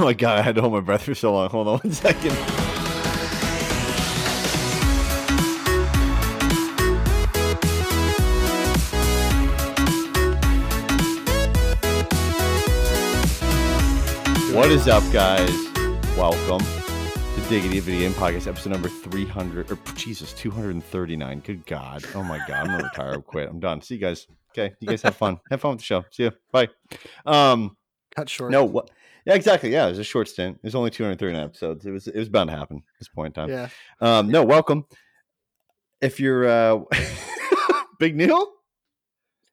Oh my god, I had to hold my breath for so long. Hold on one second. What is up, guys? Welcome to Diggity Video Game Podcast, episode number 300, or Jesus, 239. Good God. Oh my God. I'm going to retire. I'll quit. I'm done. See you guys. Okay. You guys have fun. Have fun with the show. See you. Bye. Um, Cut short. no, what? Yeah, exactly. Yeah, it was a short stint. It was only 239 episodes. It was it was bound to happen at this point in time. Yeah. Um, no, welcome. If you're uh Big Neil,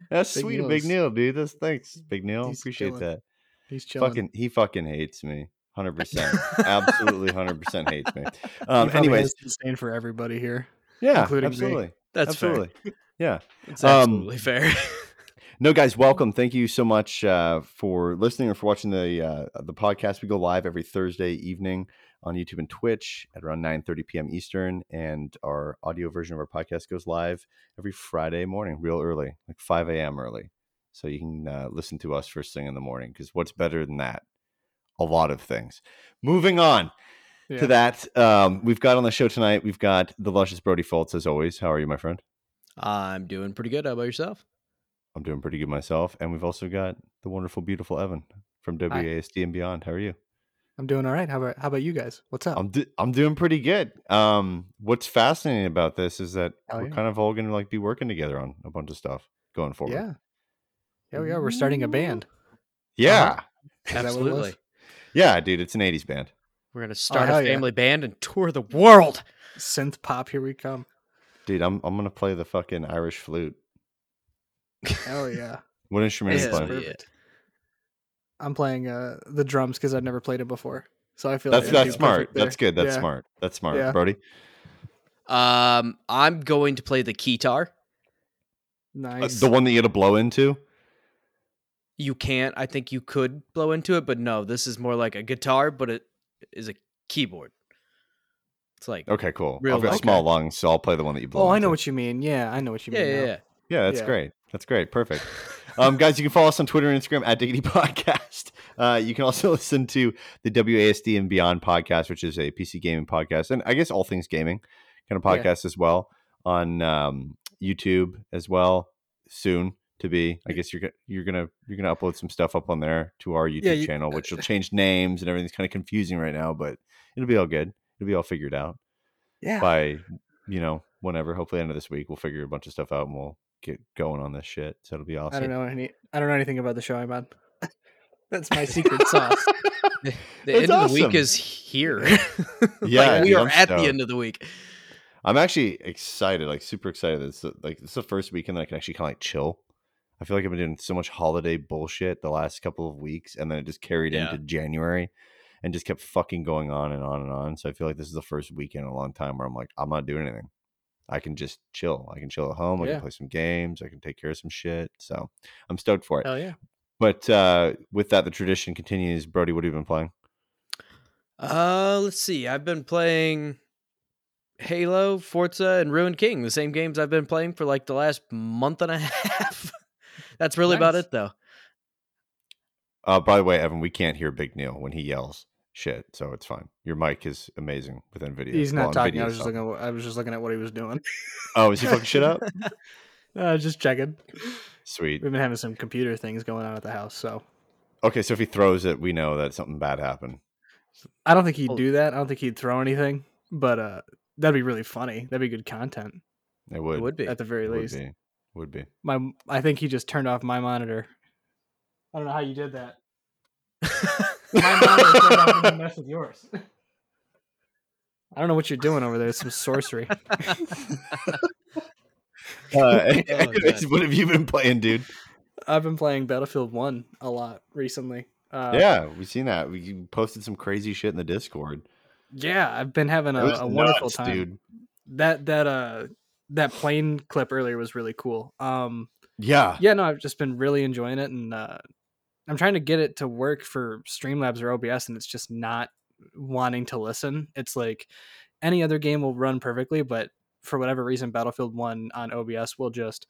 that's Big sweet, of Big Neil's- Neil, dude. That's thanks, Big Neil. He's Appreciate chilling. that. He's chilling. Fucking, he fucking hates me. Hundred percent, absolutely, hundred percent hates me. Um, anyways, has disdain for everybody here. yeah, including me. That's absolutely, yeah. it's That's Um, absolutely fair. No, guys, welcome. Thank you so much uh, for listening or for watching the uh, the podcast. We go live every Thursday evening on YouTube and Twitch at around 9:30 p.m. Eastern, and our audio version of our podcast goes live every Friday morning, real early, like 5 a.m. early. So you can uh, listen to us first thing in the morning. Because what's better than that? A lot of things. Moving on Yeah. to that, um, we've got on the show tonight. We've got the luscious Brody Fultz as always. How are you, my friend? I'm doing pretty good. How about yourself? I'm doing pretty good myself. And we've also got the wonderful, beautiful Evan from WASD and beyond. How are you? I'm doing all right. How about how about you guys? What's up? I'm do- I'm doing pretty good. Um, what's fascinating about this is that Hell we're yeah. kind of all going to like be working together on a bunch of stuff going forward. yeah. Yeah, we are. We're starting a band. yeah, Is that what it was? Absolutely. yeah, dude. It's an '80s band. We're gonna start hell a yeah. family band and tour the world. Synth pop, here we come. Dude, I'm I'm gonna play the fucking Irish flute. Hell yeah. What instrument are you playing? perfect. I'm playing uh the drums because I've never played it before. So I feel That's like that's smart. there. That's good. That's Yeah. smart. That's smart. Yeah. Brody. Um, I'm going to play the guitar. Uh, Nice. the one that you had to blow into. You can't. I think you could blow into it, but no. This is more like a guitar, but it is a keyboard. It's like Okay, cool. I've got life. small lungs, so I'll play the one that you blow. oh, I know what you mean. Yeah, I know what you yeah, mean. yeah, now. yeah. Yeah, that's Yeah. great. That's great. Perfect. Um, guys, you can follow us on Twitter and Instagram at Diggity Podcast. Uh, you can also listen to the WASD and Beyond podcast, which is a PC gaming podcast, and I guess all things gaming kind of Yeah. podcast as well on um, YouTube as well. Soon to be, I guess you're you're gonna you're gonna upload some stuff up on there to our YouTube Yeah, you- channel, which will change names and everything's kind of confusing right now, but it'll be all good. It'll be all figured out Yeah. by you know whenever. Hopefully, end of this week, we'll figure a bunch of stuff out and we'll get going on this shit. So it'll be awesome. I don't know any I don't know anything about the show I'm on. That's my secret sauce. The That's end of the week is here. Yeah, like, we dude, are I'm at the end of the week. I'm actually excited, like super excited. It's like this is the first weekend that I can actually kind of like chill. I feel like I've been doing so much holiday bullshit the last couple of weeks, and then it just carried Yeah. into January, and just kept fucking going on and on and on. So I feel like this is the first weekend in a long time where I'm like, I'm not doing anything. I can just chill. I can chill at home. I Yeah. can play some games. I can take care of some shit. So I'm stoked for it. Hell yeah. But uh, with that, the tradition continues. Brody, what have you been playing? Uh, let's see. I've been playing Halo, Forza, and Ruined King, the same games I've been playing for like the last month and a half. That's really about it, though. Uh, by the way, Evan, we can't hear Big Neil when he yells shit, so it's fine. Your mic is amazing within video. He's not on talking. video I was just stuff. looking. At, what- I was just looking at what he was doing. Oh, is he fucking shit up? Uh, just checking. Sweet. We've been having some computer things going on at the house, so Okay, so if he throws it, we know that something bad happened. I don't think he'd do that. I don't think he'd throw anything, but uh, that'd be really funny. That'd be good content It would. It would be. at the very It would least. be. Would be. My, I think he just turned off my monitor. I don't know how you did that. My monitor turned off and mess with yours. I don't know what you're doing over there. It's some sorcery. Uh, Oh, anyways, what have you been playing, dude? I've been playing Battlefield One a lot recently. Uh, yeah, we've seen that. We posted some crazy shit in the Discord. yeah, I've been having It a, was a wonderful time. dude. That that uh that plane clip earlier was really cool. Um, Yeah. yeah, no, I've just been really enjoying it, and uh, I'm trying to get it to work for Streamlabs or OBS, and it's just not wanting to listen. It's like any other game will run perfectly, but for whatever reason, Battlefield One on OBS will just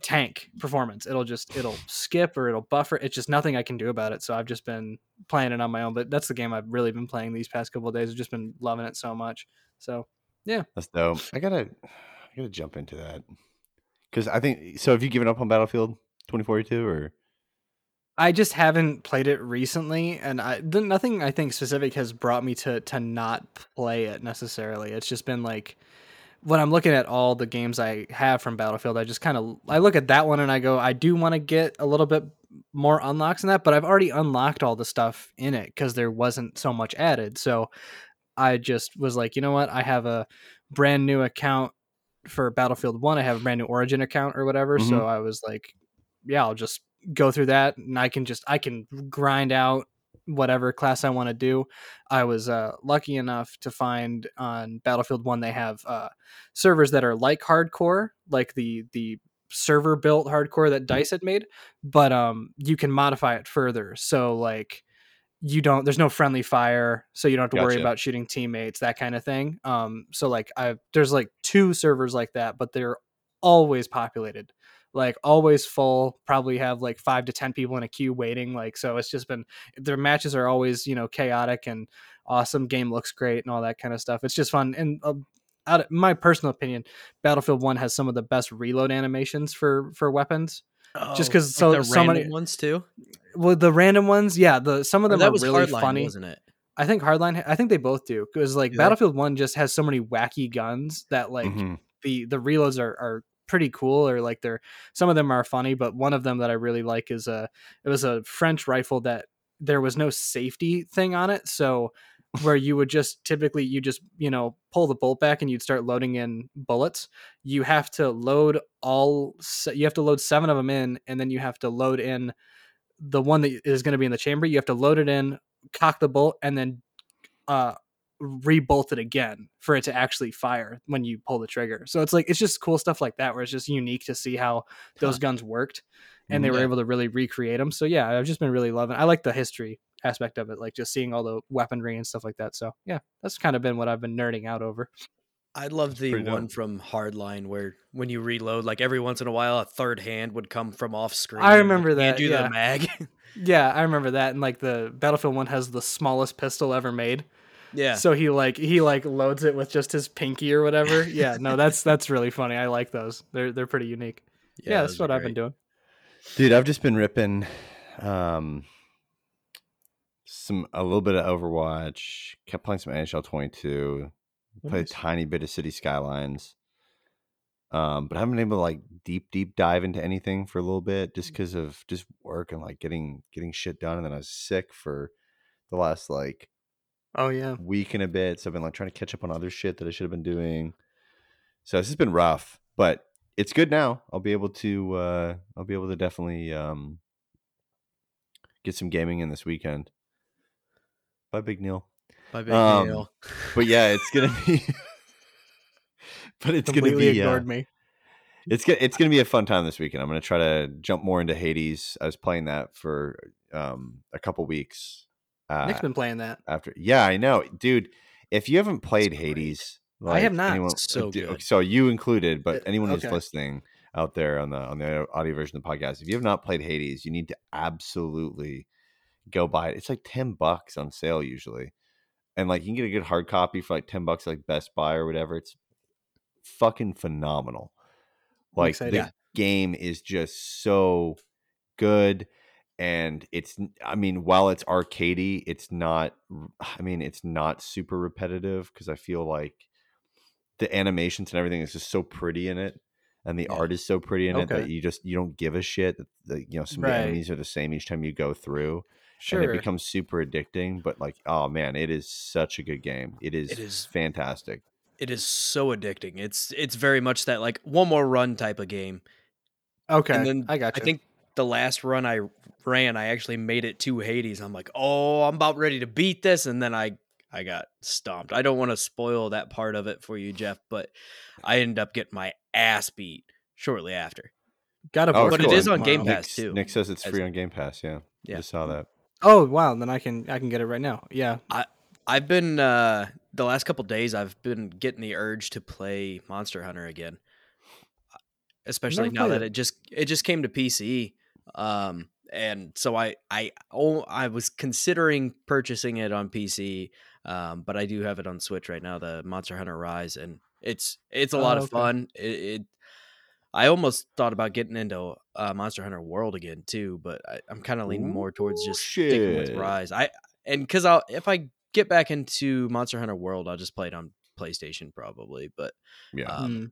tank performance. It'll just it'll skip or it'll buffer. It's just nothing I can do about it. So I've just been playing it on my own. But that's the game I've really been playing these past couple of days. I've just been loving it so much. So yeah, That's dope. I gotta, I gotta jump into that because I think so. Have you given up on Battlefield 2042 or? I just haven't played it recently, and I nothing I think specific has brought me to to not play it necessarily. It's just been like when I'm looking at all the games I have from Battlefield, I just kind of I look at that one and I go, I do want to get a little bit more unlocks in that, but I've already unlocked all the stuff in it because there wasn't so much added. So I just was like, you know what? I have a brand new account for Battlefield One. I have a brand new Origin account or whatever. Mhm. So I was like, yeah, I'll just go through that and I can just I can grind out whatever class I want to do. I was uh, lucky enough to find on Battlefield One they have uh, servers that are like hardcore, like the the server built hardcore that Dice had made, but um you can modify it further. So like you don't there's no friendly fire, so you don't have to worry about shooting teammates, that kind of thing. Um so like I there's like two servers like that, but they're always populated. Like always full, probably have like five to ten people in a queue waiting. Like so it's just been their matches are always, you know, chaotic and awesome. Game looks great and all that kind of stuff. It's just fun. And uh, out of my personal opinion, Battlefield One has some of the best reload animations for for weapons. Just because so- the so random many- ones too. Well, the random ones, yeah, the some of Or them that are was really Hardline, funny. wasn't it? I think Hardline, I think they both do because like Do they? Battlefield One just has so many wacky guns that like Mhm. the the reloads are are pretty cool or like they're some of them are funny but one of them that i really like is a it was a french rifle that there was no safety thing on it so where you would just typically you just you know pull the bolt back and you'd start loading in bullets. You have to load all you have to load seven of them in and then you have to load in the one that is going to be in the chamber. You have to load it in cock the bolt and then uh rebolt it again for it to actually fire when you pull the trigger. So it's like it's just cool stuff like that where it's just unique to see how those Huh. guns worked and they Mhm. were able to really recreate them. So yeah, I've just been really loving. I like the history aspect of it, like just seeing all the weaponry and stuff like that. So yeah, that's kind of been what I've been nerding out over. I love the pretty one dope. from Hardline where when you reload, like every once in a while, a third hand would come from off screen. I and remember you can't that, Do yeah. the mag. Yeah, I remember that. And like the Battlefield one has the smallest pistol ever made. Yeah. So he like he like loads it with just his pinky or whatever. Yeah, no, that's that's really funny. I like those. They're they're pretty unique. Yeah, that's what are I've been doing. Dude, I've just been ripping um some a little bit of Overwatch, kept playing some NHL 22, played Nice. a tiny bit of City Skylines. Um, but I haven't been able to like deep, deep dive into anything for a little bit just because of just work and like getting getting shit done. And then I was sick for the last like Oh yeah. week and a bit. So I've been like trying to catch up on other shit that I should have been doing. So this has been rough, but it's good now. I'll be able to uh I'll be able to definitely um get some gaming in this weekend. Bye Big Neil. By Big Um, Neil. But yeah, it's gonna be but it's gonna Completely be uh, me. it's gonna it's gonna be a fun time this weekend. I'm gonna try to jump more into Hades. I was playing that for um a couple weeks. Uh, Nick's been playing that. after yeah i know dude if you haven't played hades I have not. So good. so you included but Uh, anyone who's okay. listening out there on the on the audio version of the podcast if you have not played hades you need to absolutely go buy it it's like 10 bucks on sale usually and like you can get a good hard copy for like 10 bucks like best buy or whatever it's fucking phenomenal like the game is just so good and it's i mean while it's arcadey it's not i mean it's not super repetitive because i feel like the animations and everything is just so pretty in it and the Yeah. art is so pretty in it that you just you don't give a shit that the, you know some of the enemies are the same each time you go through Sure. and it becomes super addicting but like oh man it is such a good game it is, It is- fantastic It is so addicting. It's it's very much that like one more run type of game. okay. And then I got you. I think the last run I ran, I actually made it to Hades. I'm like, oh, I'm about ready to beat this, and then I I got stomped. I don't want to spoil that part of it for you, Jeff, but I ended up getting my ass beat shortly after. got a Oh, But it cool. is on tomorrow. Game nick, Pass, too. nick says it's free on game pass yeah, Yeah. just saw that Oh wow, then I can I can get it right now. Yeah. I I've been uh the last couple days I've been getting the urge to play Monster Hunter again. especially Never now that it. it just it just came to PC. Um, and so I I oh I was considering purchasing it on PC, um, but I do have it on Switch right now. The Monster Hunter Rise, and it's it's a lot Oh, of fun. It, it I almost thought about getting into uh, Monster Hunter World again too, but I, I'm kind of leaning more towards Ooh, just sticking with. Rise. I and because I'll if I get back into Monster Hunter World, I'll just play it on PlayStation probably. But Yeah. um, Hmm.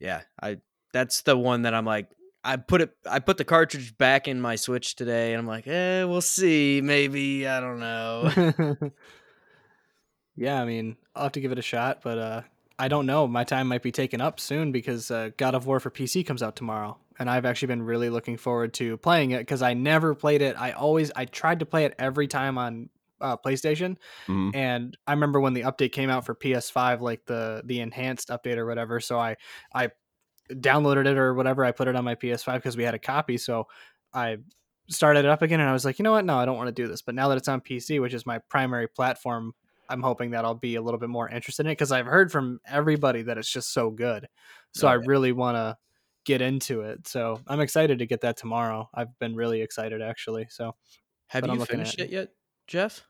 yeah, I that's the one that I'm like. I put it. I put the cartridge back in my Switch today, and I'm like, eh, we'll see. Maybe I don't know. yeah, I mean, I'll have to give it a shot, but uh, I don't know. My time might be taken up soon because uh, God of War for PC comes out tomorrow, and I've actually been really looking forward to playing it because I never played it. I always I tried to play it every time on uh, PlayStation, Mhm. and I remember when the update came out for PS5, like the the enhanced update or whatever. So I I downloaded it or whatever. I put it on my PS5 because we had a copy. So I started it up again, and I was like, you know what? No, I don't want to do this. But now that it's on PC, which is my primary platform, I'm hoping that I'll be a little bit more interested in it because I've heard from everybody that it's just so good. So I really want to get into it. So I'm excited to get that tomorrow. I've been really excited actually. So Have you finished at- it yet, Jeff?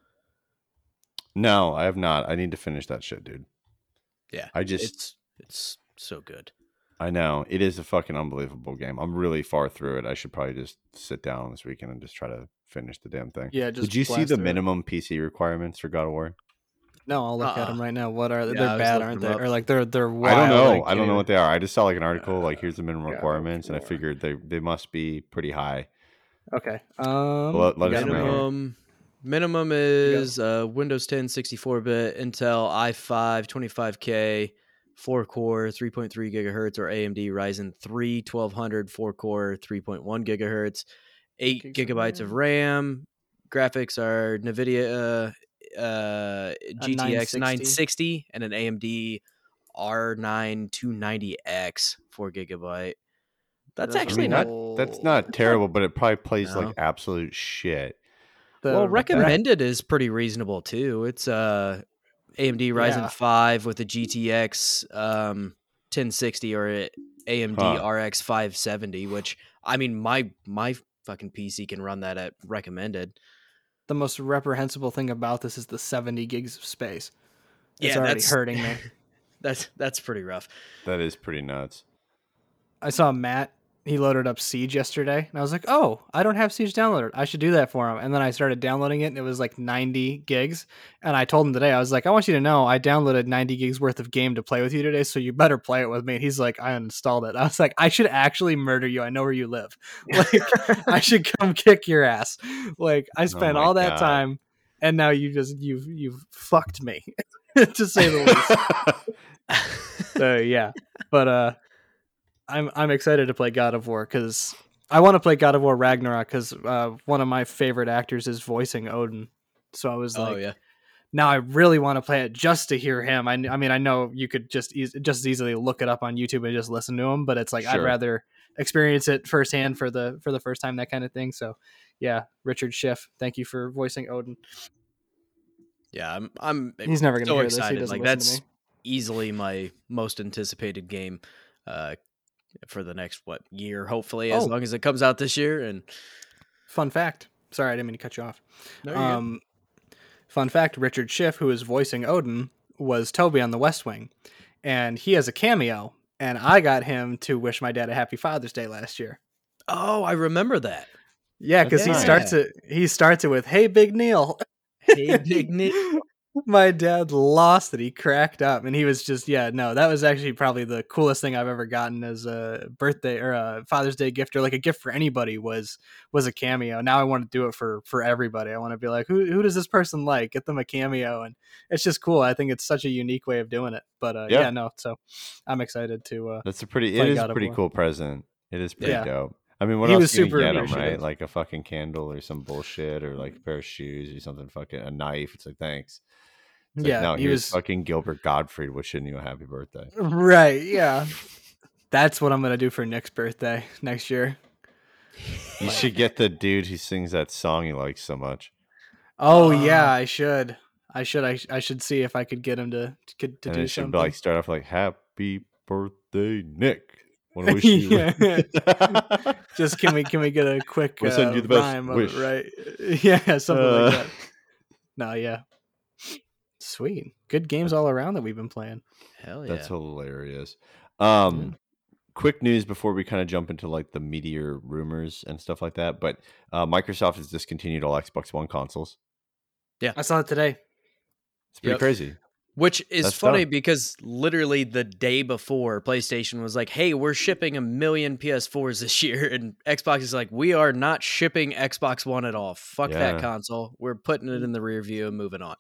No, I have not. I need to finish that shit, dude. Yeah, I just it's it's so good. I know it is a fucking unbelievable game. I'm really far through it. I should probably just sit down this weekend and just try to finish the damn thing. yeah, just Did you see the through it. minimum PC requirements for God of War? No, I'll look at Uh-uh. them right now. What are they? Yeah, they're bad, aren't they? up. Or like they're they're I don't know. like, I don't know what they are. I just saw like an article like here's the minimum God of requirements, and I figured they they must be pretty high. Okay. Um. Let- let you us got it right know. Minimum minimum is uh, Windows 10 64 bit, Intel i5 25K, 4 core, 3.3 gigahertz, or AMD Ryzen 3 1200 4 core, 3.1 gigahertz, 8 Gigs of gigabytes of RAM. Graphics are NVIDIA uh, uh, GTX 960. 960 and an AMD R9 290X 4 gigabyte. That's That's actually mean, not That's not terrible, but it probably plays No. like absolute shit. The well, rec- recommended is pretty reasonable too. It's uh AMD Ryzen Yeah. 5 with a GTX um 1060 or a AMD Huh. RX 570, which I mean my my fucking PC can run that at recommended. the most reprehensible thing about this is the 70 gigs of space. It's Yeah, already that's- hurting me. That's that's pretty rough. That is pretty nuts. I saw Matt. He loaded up Siege yesterday, and I was like, "Oh, I don't have Siege downloaded. I should do that for him." And then I started downloading it, and it was like 90 gigs. And I told him today, I was like, "I want you to know, I downloaded 90 gigs worth of game to play with you today, so you better play it with me." And he's like, "I uninstalled it." I was like, "I should actually murder you. I know where you live. Like, I should come kick your ass. Like, I spent my all that God. time, and now you just you've you've fucked me, to say the least." so yeah but uh i'm i'm excited to play god of war because i want to play god of war ragnarok because uh one of my favorite actors is voicing odin. So i was like oh yeah. now i really want to play it just to hear him. I, I mean i know you could just eas- just as easily look it up on youtube and just listen to him but it's like i'd rather experience it firsthand for the for the first time that kind of thing. So yeah richard schiff thank you for voicing odin. Yeah, I'm I'm he's never gonna so hear this. He excited. Like that's easily my most anticipated game uh for the next what year hopefully as Oh. long as it comes out this year and fun fact sorry i didn't mean to cut you off No, you're good. Um, fun fact: Richard Schiff, who is voicing Odin, was Toby on The West Wing, and he has a cameo. And I got him to wish my dad a happy Father's Day last year. Oh, I remember that. Yeah, because he starts it. He starts it with "Hey, Big Neil." Hey, Big Nick. my dad lost it. He cracked up, and he was just yeah. No, that was actually probably the coolest thing I've ever gotten as a birthday or a Father's Day gift or like a gift for anybody was was a cameo. Now I want to do it for for everybody. I want to be like, who who does this person like? Get them a cameo, and it's just cool. I think it's such a unique way of doing it. But uh, yeah. Yeah. no. So I'm excited to. Uh, That's a pretty. It is God a pretty cool present. It is pretty Yeah. dope. I mean, what He else was you super get him, right? Like a fucking candle or some bullshit, or like a pair of shoes or something. Fucking a knife. It's like thanks. It's like, yeah, no, he here's was fucking Gilbert Gottfried wishing you a happy birthday. right. Yeah, that's what I'm gonna do for Nick's birthday next year. You should get the dude who sings that song you like so much, Oh Uh, yeah, I should. I should. I, I should see if I could get him to to, to and do it should something. be like start off like "Happy Birthday, Nick." Want to wish you? Just can we can we get a quick We'll send uh, you the best rhyme of wish. it, right? Yeah, something Uh, like that. No, yeah. Sweet. Good games all around that we've been playing. Hell yeah. That's hilarious. Um, quick news before we kind of jump into like the meteor rumors and stuff like that. But uh, Microsoft has discontinued all Xbox One consoles. Yeah. I saw it today. It's pretty Yep. crazy. Which is That's funny dumb. because literally the day before, PlayStation was like, "Hey, we're shipping a million PS4s this year," and Xbox is like, "We are not shipping Xbox One at all. Fuck Yeah. that console. We're putting it in the rear view and moving on."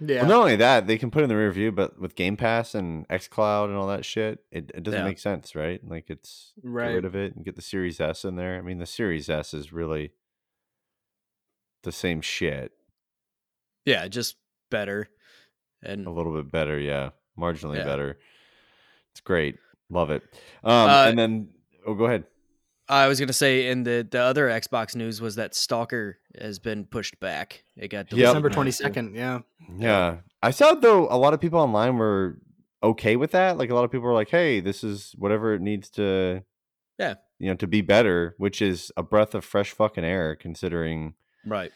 Yeah. Well, not only that, they can put it in the rear view, but with Game Pass and XCloud and all that shit, it, it doesn't Yeah. make sense, right? Like it's get rid of it and get the Series S in there. I mean, the Series S is really the same shit, Yeah, just better. And a little bit better, yeah, marginally Yeah. better. It's great, love it. Um, Uh, and then oh, go ahead. I was gonna say, in the the other Xbox news was that Stalker has been pushed back. It got Yep. December twenty second. Yeah. Yeah. I saw though a lot of people online were okay with that. Like a lot of people were like, "Hey, this is whatever it needs to Yeah. you know, to be better," which is a breath of fresh fucking air considering Right.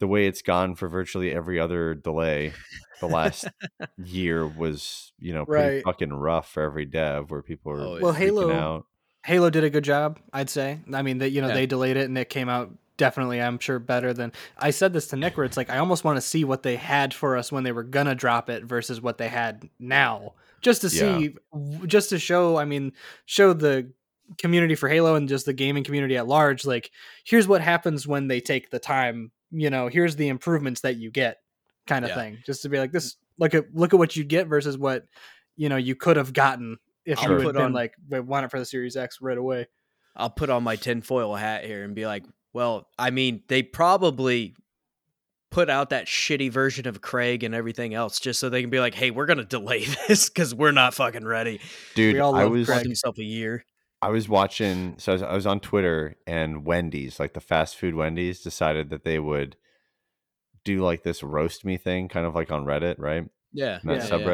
the way it's gone for virtually every other delay. The last year was, you know, pretty Right. fucking rough for every dev where people were Oh. Well, freaking Halo- out. Halo did a good job, I'd say. I mean, that you know Yeah. they delayed it and it came out definitely, I'm sure, better than I said this to Nick. Where it's like I almost want to see what they had for us when they were gonna drop it versus what they had now, just to Yeah. see, just to show. I mean, show the community for Halo and just the gaming community at large. Like, here's what happens when they take the time. You know, here's the improvements that you get, kind of Yeah. thing. Just to be like this. Mm. Look at look at what you get versus what you know you could have gotten if I'll you put on- like, "We want it for the Series X right away." I'll put on my tinfoil hat here and be like, well, I mean, they probably put out that shitty version of Craig and everything else just so they can be like, hey, we're gonna delay this because we're not fucking ready. Dude, all I love was Craig. Give yourself a year. I was watching, so I was, I was on Twitter, and Wendy's, like the fast food Wendy's, decided that they would do like this roast me thing, kind of like on Reddit, right? Yeah. And that Yeah, yeah.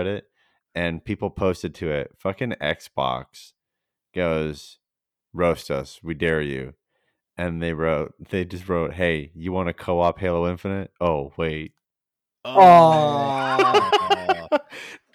And people posted to it, fucking Xbox goes, roast us, we dare you. And they wrote, they just wrote, hey, you want to co op Halo Infinite? Oh, wait. Oh.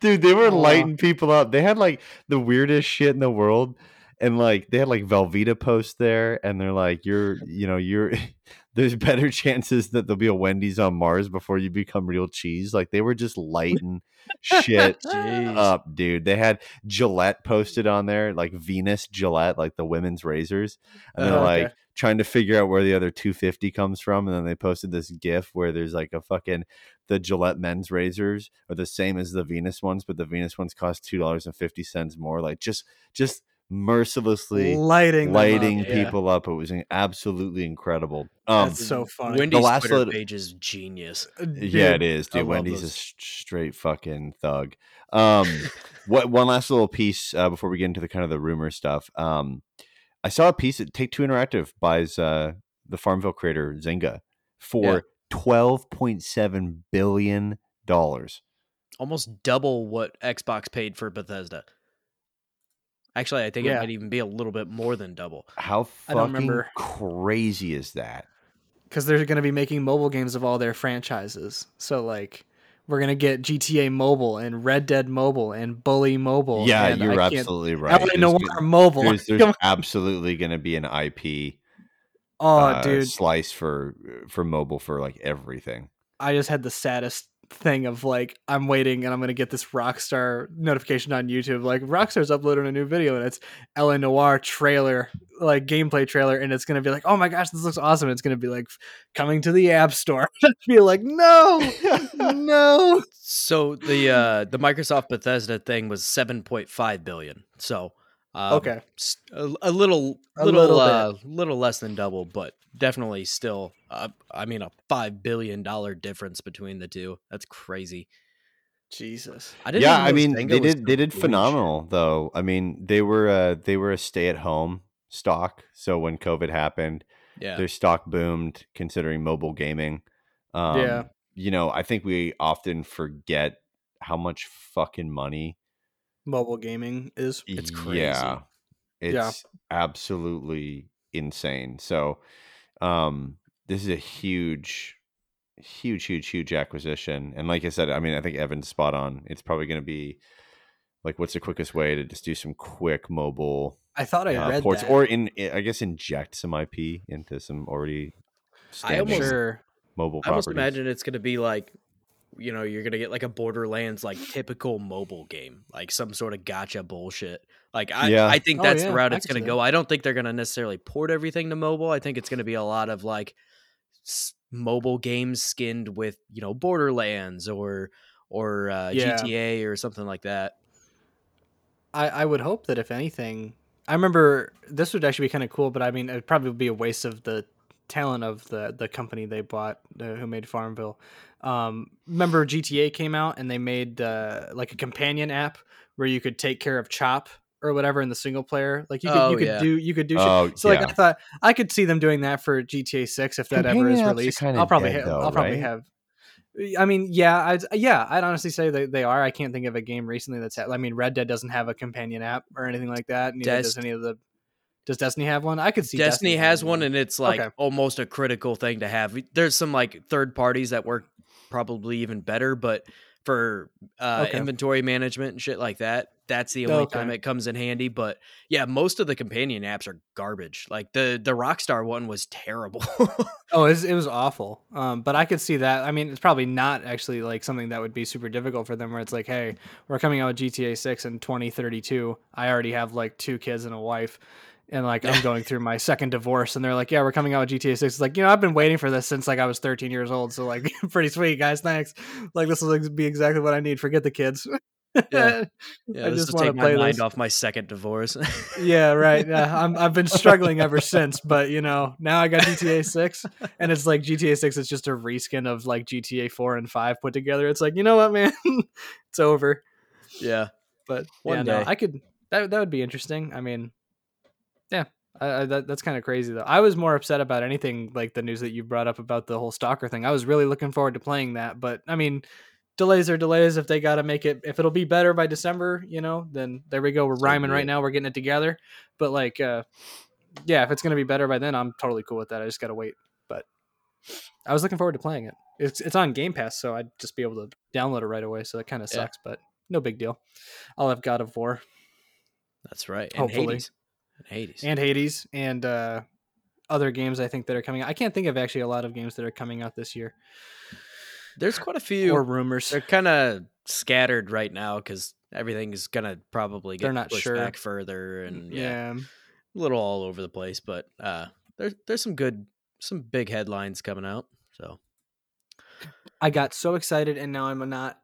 Dude, they were lighting people up. They had like the weirdest shit in the world. And like they had like Velveeta post there, and they're like, You're you know, you're there's better chances that there'll be a Wendy's on Mars before you become real cheese. Like they were just lighting shit Jeez. up, dude. They had Gillette posted on there, like Venus Gillette, like the women's razors. And they're Oh, like okay. trying to figure out where the other 250 comes from. And then they posted this GIF where there's like a fucking the Gillette men's razors are the same as the Venus ones, but the Venus ones cost two dollars and fifty cents more. Like just just mercilessly lighting lighting up, yeah. people up. It was absolutely incredible. Um That's so fun. Wendy's last Twitter little- page is genius. yeah, it Dude, is, I dude. Wendy's those. is straight fucking thug. Um, what one last little piece uh, before we get into the kind of the rumor stuff. Um, I saw a piece that Take Two Interactive buys uh, the Farmville creator Zynga for Yeah. twelve point seven billion dollars. Almost double what Xbox paid for Bethesda. Actually, I think it might even be a little bit more than double. How I don't fucking remember. crazy is that? because they're going to be making mobile games of all their franchises. So like, we're going to get GTA Mobile and Red Dead Mobile and Bully Mobile. yeah, and you're I absolutely right. LA There's Noir gonna- Mobile. There's, there's absolutely going to be an IP oh, uh, dude, slice for for mobile for like everything. I just had the saddest thing of like, I'm waiting and I'm to get this Rockstar notification on YouTube. Like, Rockstar's uploading a new video and it's LA Noire trailer, like gameplay trailer, and it's to be like, oh my gosh, this looks awesome. It's to be like coming to the App Store. Be like, no, no. So the uh the Microsoft Bethesda thing was seven point five billion. So um, Okay. s- a, a little A little little uh, little less than double, but definitely still. Uh, I mean, a five billion dollar difference between the two. That's crazy. Jesus. I didn't. yeah, I mean Zynga they did they did huge. phenomenal though. I mean they were uh they were a stay at home stock. So when COVID happened, Yeah, their stock boomed considering mobile gaming. Um, Yeah. you know I think we often forget how much fucking money. Mobile gaming is. It's crazy. Yeah, It's Yeah. absolutely insane. So, um, this is a huge, huge, huge, huge acquisition. And like I said, I mean, I think Evan's spot on. It's probably going to be like, what's the quickest way to just do some quick mobile I thought I uh, read ports, that. or in, I guess, inject some IP into some already I almost- mobile I almost properties. imagine it's going to be like, you know, you're going to get like a Borderlands like typical mobile game, like some sort of gacha bullshit. Like I, Yeah. I think Oh, that's yeah, the route it's gonna go. I don't think they're going to necessarily port everything to mobile. I think it's going to be a lot of like s- mobile games skinned with you know Borderlands or or uh, Yeah. GTA or something like that. I, I would hope that if anything, I remember this would actually be kind of cool, but I mean, it'd probably be a waste of the talent of the the company they bought uh, who made Farmville. Um, remember GTA came out and they made uh, like a companion app where you could take care of Chop or whatever in the single player. Like you could Oh, you could yeah. do you could do shit. Oh, So like. I thought I could see them doing that for GTA Six if that ever is released. I'll probably dead, have, though, I'll probably right? have. I mean, yeah, I'd yeah, I'd honestly say that they are. I can't think of a game recently that's. I mean, Red Dead doesn't have a companion app or anything like that. Neither does any of the. Does Destiny have one? I could see Destiny, has one, and it's like Okay. almost a critical thing to have. There's some like third parties that work probably even better, but for uh, Okay. inventory management and shit like that, that's the only Okay. time it comes in handy. But yeah, most of the companion apps are garbage. Like the the Rockstar one was terrible. Oh, it was, it was awful. Um, but I could see that. I mean, it's probably not actually like something that would be super difficult for them. Where it's like, hey, we're coming out with GTA Six in 2032. I already have like two kids and a wife, and like I'm going through my second divorce, and they're like, yeah, we're coming out with GTA Six. It's like, you know, I've been waiting for this since like I was 13 years old. So like, pretty sweet, guys. Thanks. Like this will like, be exactly what I need. Forget the kids. Yeah. yeah, I just wanna take play my mind this. off my second divorce. yeah, right. Yeah, I'm, I've been struggling ever since, but you know, now I got GTA Six, and it's like GTA Six is just a reskin of like GTA Four and Five put together. It's like, you know what, man, it's over. yeah, But One yeah, no, day. I could. That that would be interesting. I mean, yeah, that, that's kind of crazy though. I was more upset about anything like the news that you brought up about the whole stalker thing. I was really looking forward to playing that, but I mean. Delays are delays. If they got to make it, if it'll be better by December, you know, then there we go. We're rhyming right now. We're getting it together. But like, uh, yeah, if it's gonna be better by then, I'm totally cool with that. I just gotta wait. But I was looking forward to playing it. It's it's on Game Pass, so I'd just be able to download it right away. So that kind of Yeah. sucks, but no big deal. I'll have God of War that's right. And Hopefully. Hades. And Hades. and Hades and uh, other games I think that are coming out. I can't think of actually a lot of games that are coming out this year There's quite a few. or rumors. they're kind of scattered right now because everything is gonna probably get They're not pushed sure. back further and yeah, yeah. a little all over the place. But uh, there's there's some good, some big headlines coming out. So I got so excited, and now I'm not.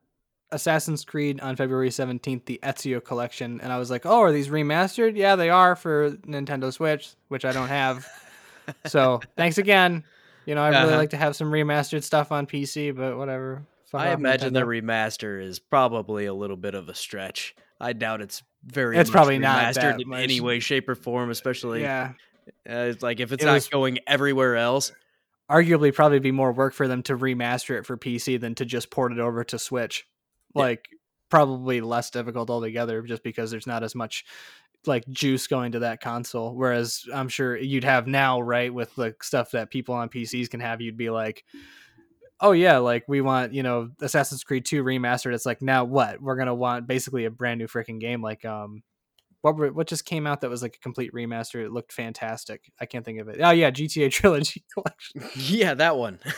Assassin's Creed on February 17th, the Ezio collection, and I was like, "Oh, are these remastered? Yeah, they are for Nintendo Switch, which I don't have. so thanks again. You know, I really Uh-huh. like to have some remastered stuff on PC, but whatever. Fuck I imagine the remaster is probably a little bit of a stretch. I doubt it's very. It's probably not that in much. any way, shape, or form. Especially, yeah, uh, it's like if it's It not was- going everywhere else. arguably probably be more work for them to remaster it for PC than to just port it over to Switch. Yeah. Like probably less difficult altogether just because there's not as much like juice going to that console. Whereas I'm sure you'd have now right with the stuff that people on PCs can have you'd be like oh yeah like we want you know Assassin's Creed 2 remastered. It's like now what? We're to want basically a brand new freaking game like um what were, what just came out that was like a complete remaster? It looked fantastic. I can't think of it. Oh yeah GTA trilogy collection. Yeah, that one.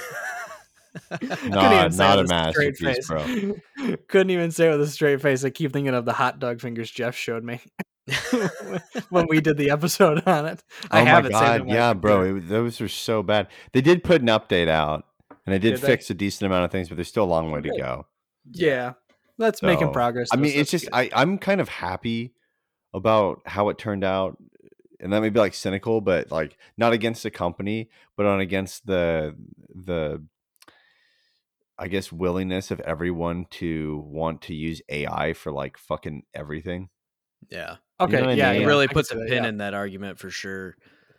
Couldn't Nah, even say not it a masterpiece, bro. Couldn't even say it with a straight face. I keep thinking of the hot dog fingers Jeff showed me when we did the episode on it. I oh have my it god, yeah, bro, it, those are so bad. They did put an update out, and they did, Did they? fix a decent amount of things, but there's still a long way to go. Yeah, that's making progress. I mean, so it's just good. I, I'm kind of happy about how it turned out, and that may be like cynical, but like not against the company, but on against the the I guess willingness of everyone to want to use AI for like fucking everything. yeah, okay. know what I yeah, mean? it really I puts see a that, pin yeah. in that argument for sure.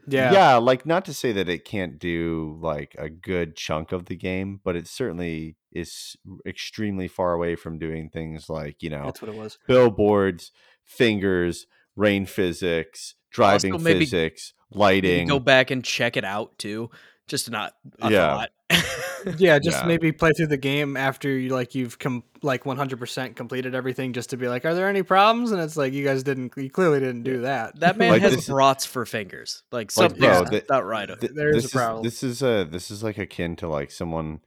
Yeah, Yeah, like not to say that it can't do like a good chunk of the game, but it certainly is extremely far away from doing things like you know that's what it was. billboards, fingers, rain physics, driving Also, physics, lighting. go back and check it out too. Just not a Yeah. thought. Yeah, just Yeah. maybe play through the game after you like you've com- like 100% completed everything just to be like are there any problems and it's like you guys didn't you clearly didn't do that. that man Like, has this is- brats for fingers. Like Like, something's bro, not the- not right. Th- there is a this problem. This is a this is like akin to like someone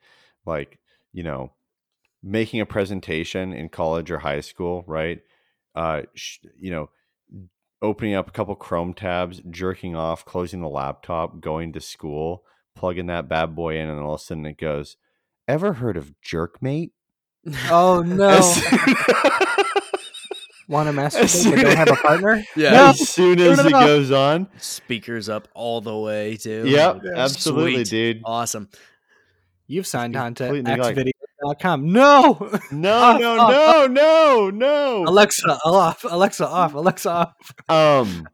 like you know making a presentation in college or high school, right? Uh, sh- you know, opening up a couple Chrome tabs, jerking off, closing the laptop, going to school, plugging that bad boy in, and all of a sudden it goes. Ever heard of Jerkmate? Oh no. Want to As masturbate but don't have a partner? yeah. No. as soon as it goes on, Speakers up all the way too. yep, Yeah. absolutely, Sweet. dude. Awesome. You've signed on to completely like- xvideo.com. No. No, Off, no, off, no, no, no. Alexa off. Alexa off. Alexa off. Um,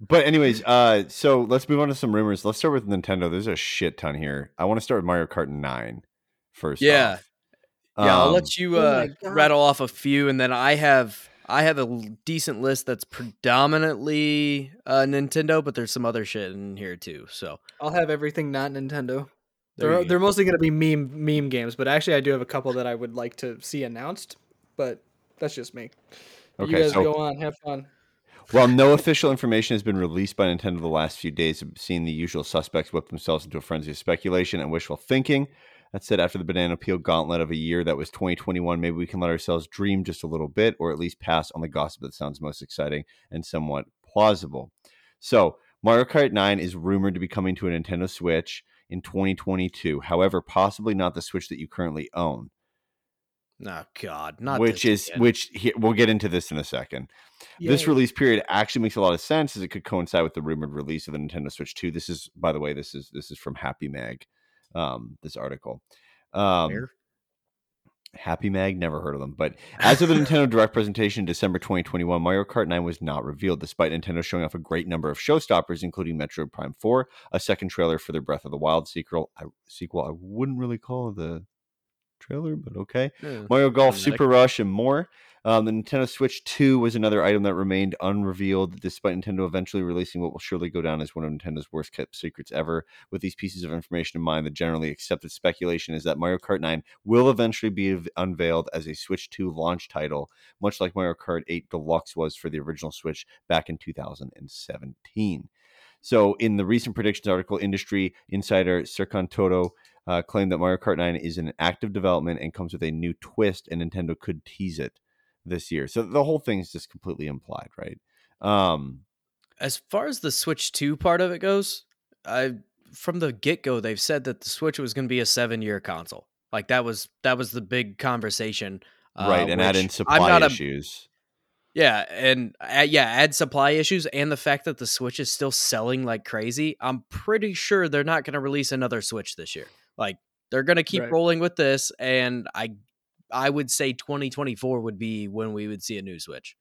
but anyways, uh, so let's move on to some rumors. Let's start with Nintendo. There's a shit ton here. I want to start with Mario Kart 9 first. Yeah. off. Yeah, I'll Um, let you oh uh, my God. rattle off a few, and then I have I have a l- decent list that's predominantly uh, Nintendo, but there's some other shit in here too. So I'll have everything not Nintendo. there They're you they're go. mostly going to be meme meme games, but actually I do have a couple that I would like to see announced. But that's just me. you guys so go on, have fun. While no official information has been released by Nintendo the last few days, I've seen the usual suspects whip themselves into a frenzy of speculation and wishful thinking. That said, after the banana peel gauntlet of a year that was 2021, maybe we can let ourselves dream just a little bit, or at least pass on the gossip that sounds most exciting and somewhat plausible. So, Mario Kart 9 is rumored to be coming to a Nintendo Switch in 2022. However, possibly not the Switch that you currently own, Oh God, not which is again. which he, we'll get into this in a second. This release period actually makes a lot of sense as it could coincide with the rumored release of the Nintendo Switch 2. This is, by the way, this is this is from Happy Mag. Um, this article. Um, Where? Happy Mag, never heard of them. But as of the Nintendo Direct presentation in December 2021, Mario Kart 9 was not revealed, despite Nintendo showing off a great number of showstoppers, including Metroid Prime 4, a second trailer for the Breath of the Wild sequel. I, sequel I wouldn't really call the trailer, but okay. Yeah. Mario Golf. Super Rush, and more. Um, the Nintendo Switch 2 was another item that remained unrevealed, despite Nintendo eventually releasing what will surely go down as one of Nintendo's worst kept secrets ever. With these pieces of information in mind, the generally accepted speculation is that Mario Kart 9 will eventually be unveiled as a Switch 2 launch title, much like Mario Kart 8 Deluxe was for the original Switch back in 2017. So, in the recent predictions article, industry insider Serkan Toto uh, claimed that Mario Kart 9 is in active development and comes with a new twist, and Nintendo could tease it this year. So the whole thing's just completely implied, right? Um, As far as the Switch 2 part of it goes, I from the get go they've said that the Switch was going to be a seven year console. Like that was that was the big conversation. uh, right, and add in supply not a- issues. Yeah, and uh, yeah, add supply issues and the fact that the Switch is still selling like crazy. I'm pretty sure they're not going to release another Switch this year. Like they're going to keep Right. rolling with this, and I, I would say 2024 would be when we would see a new Switch.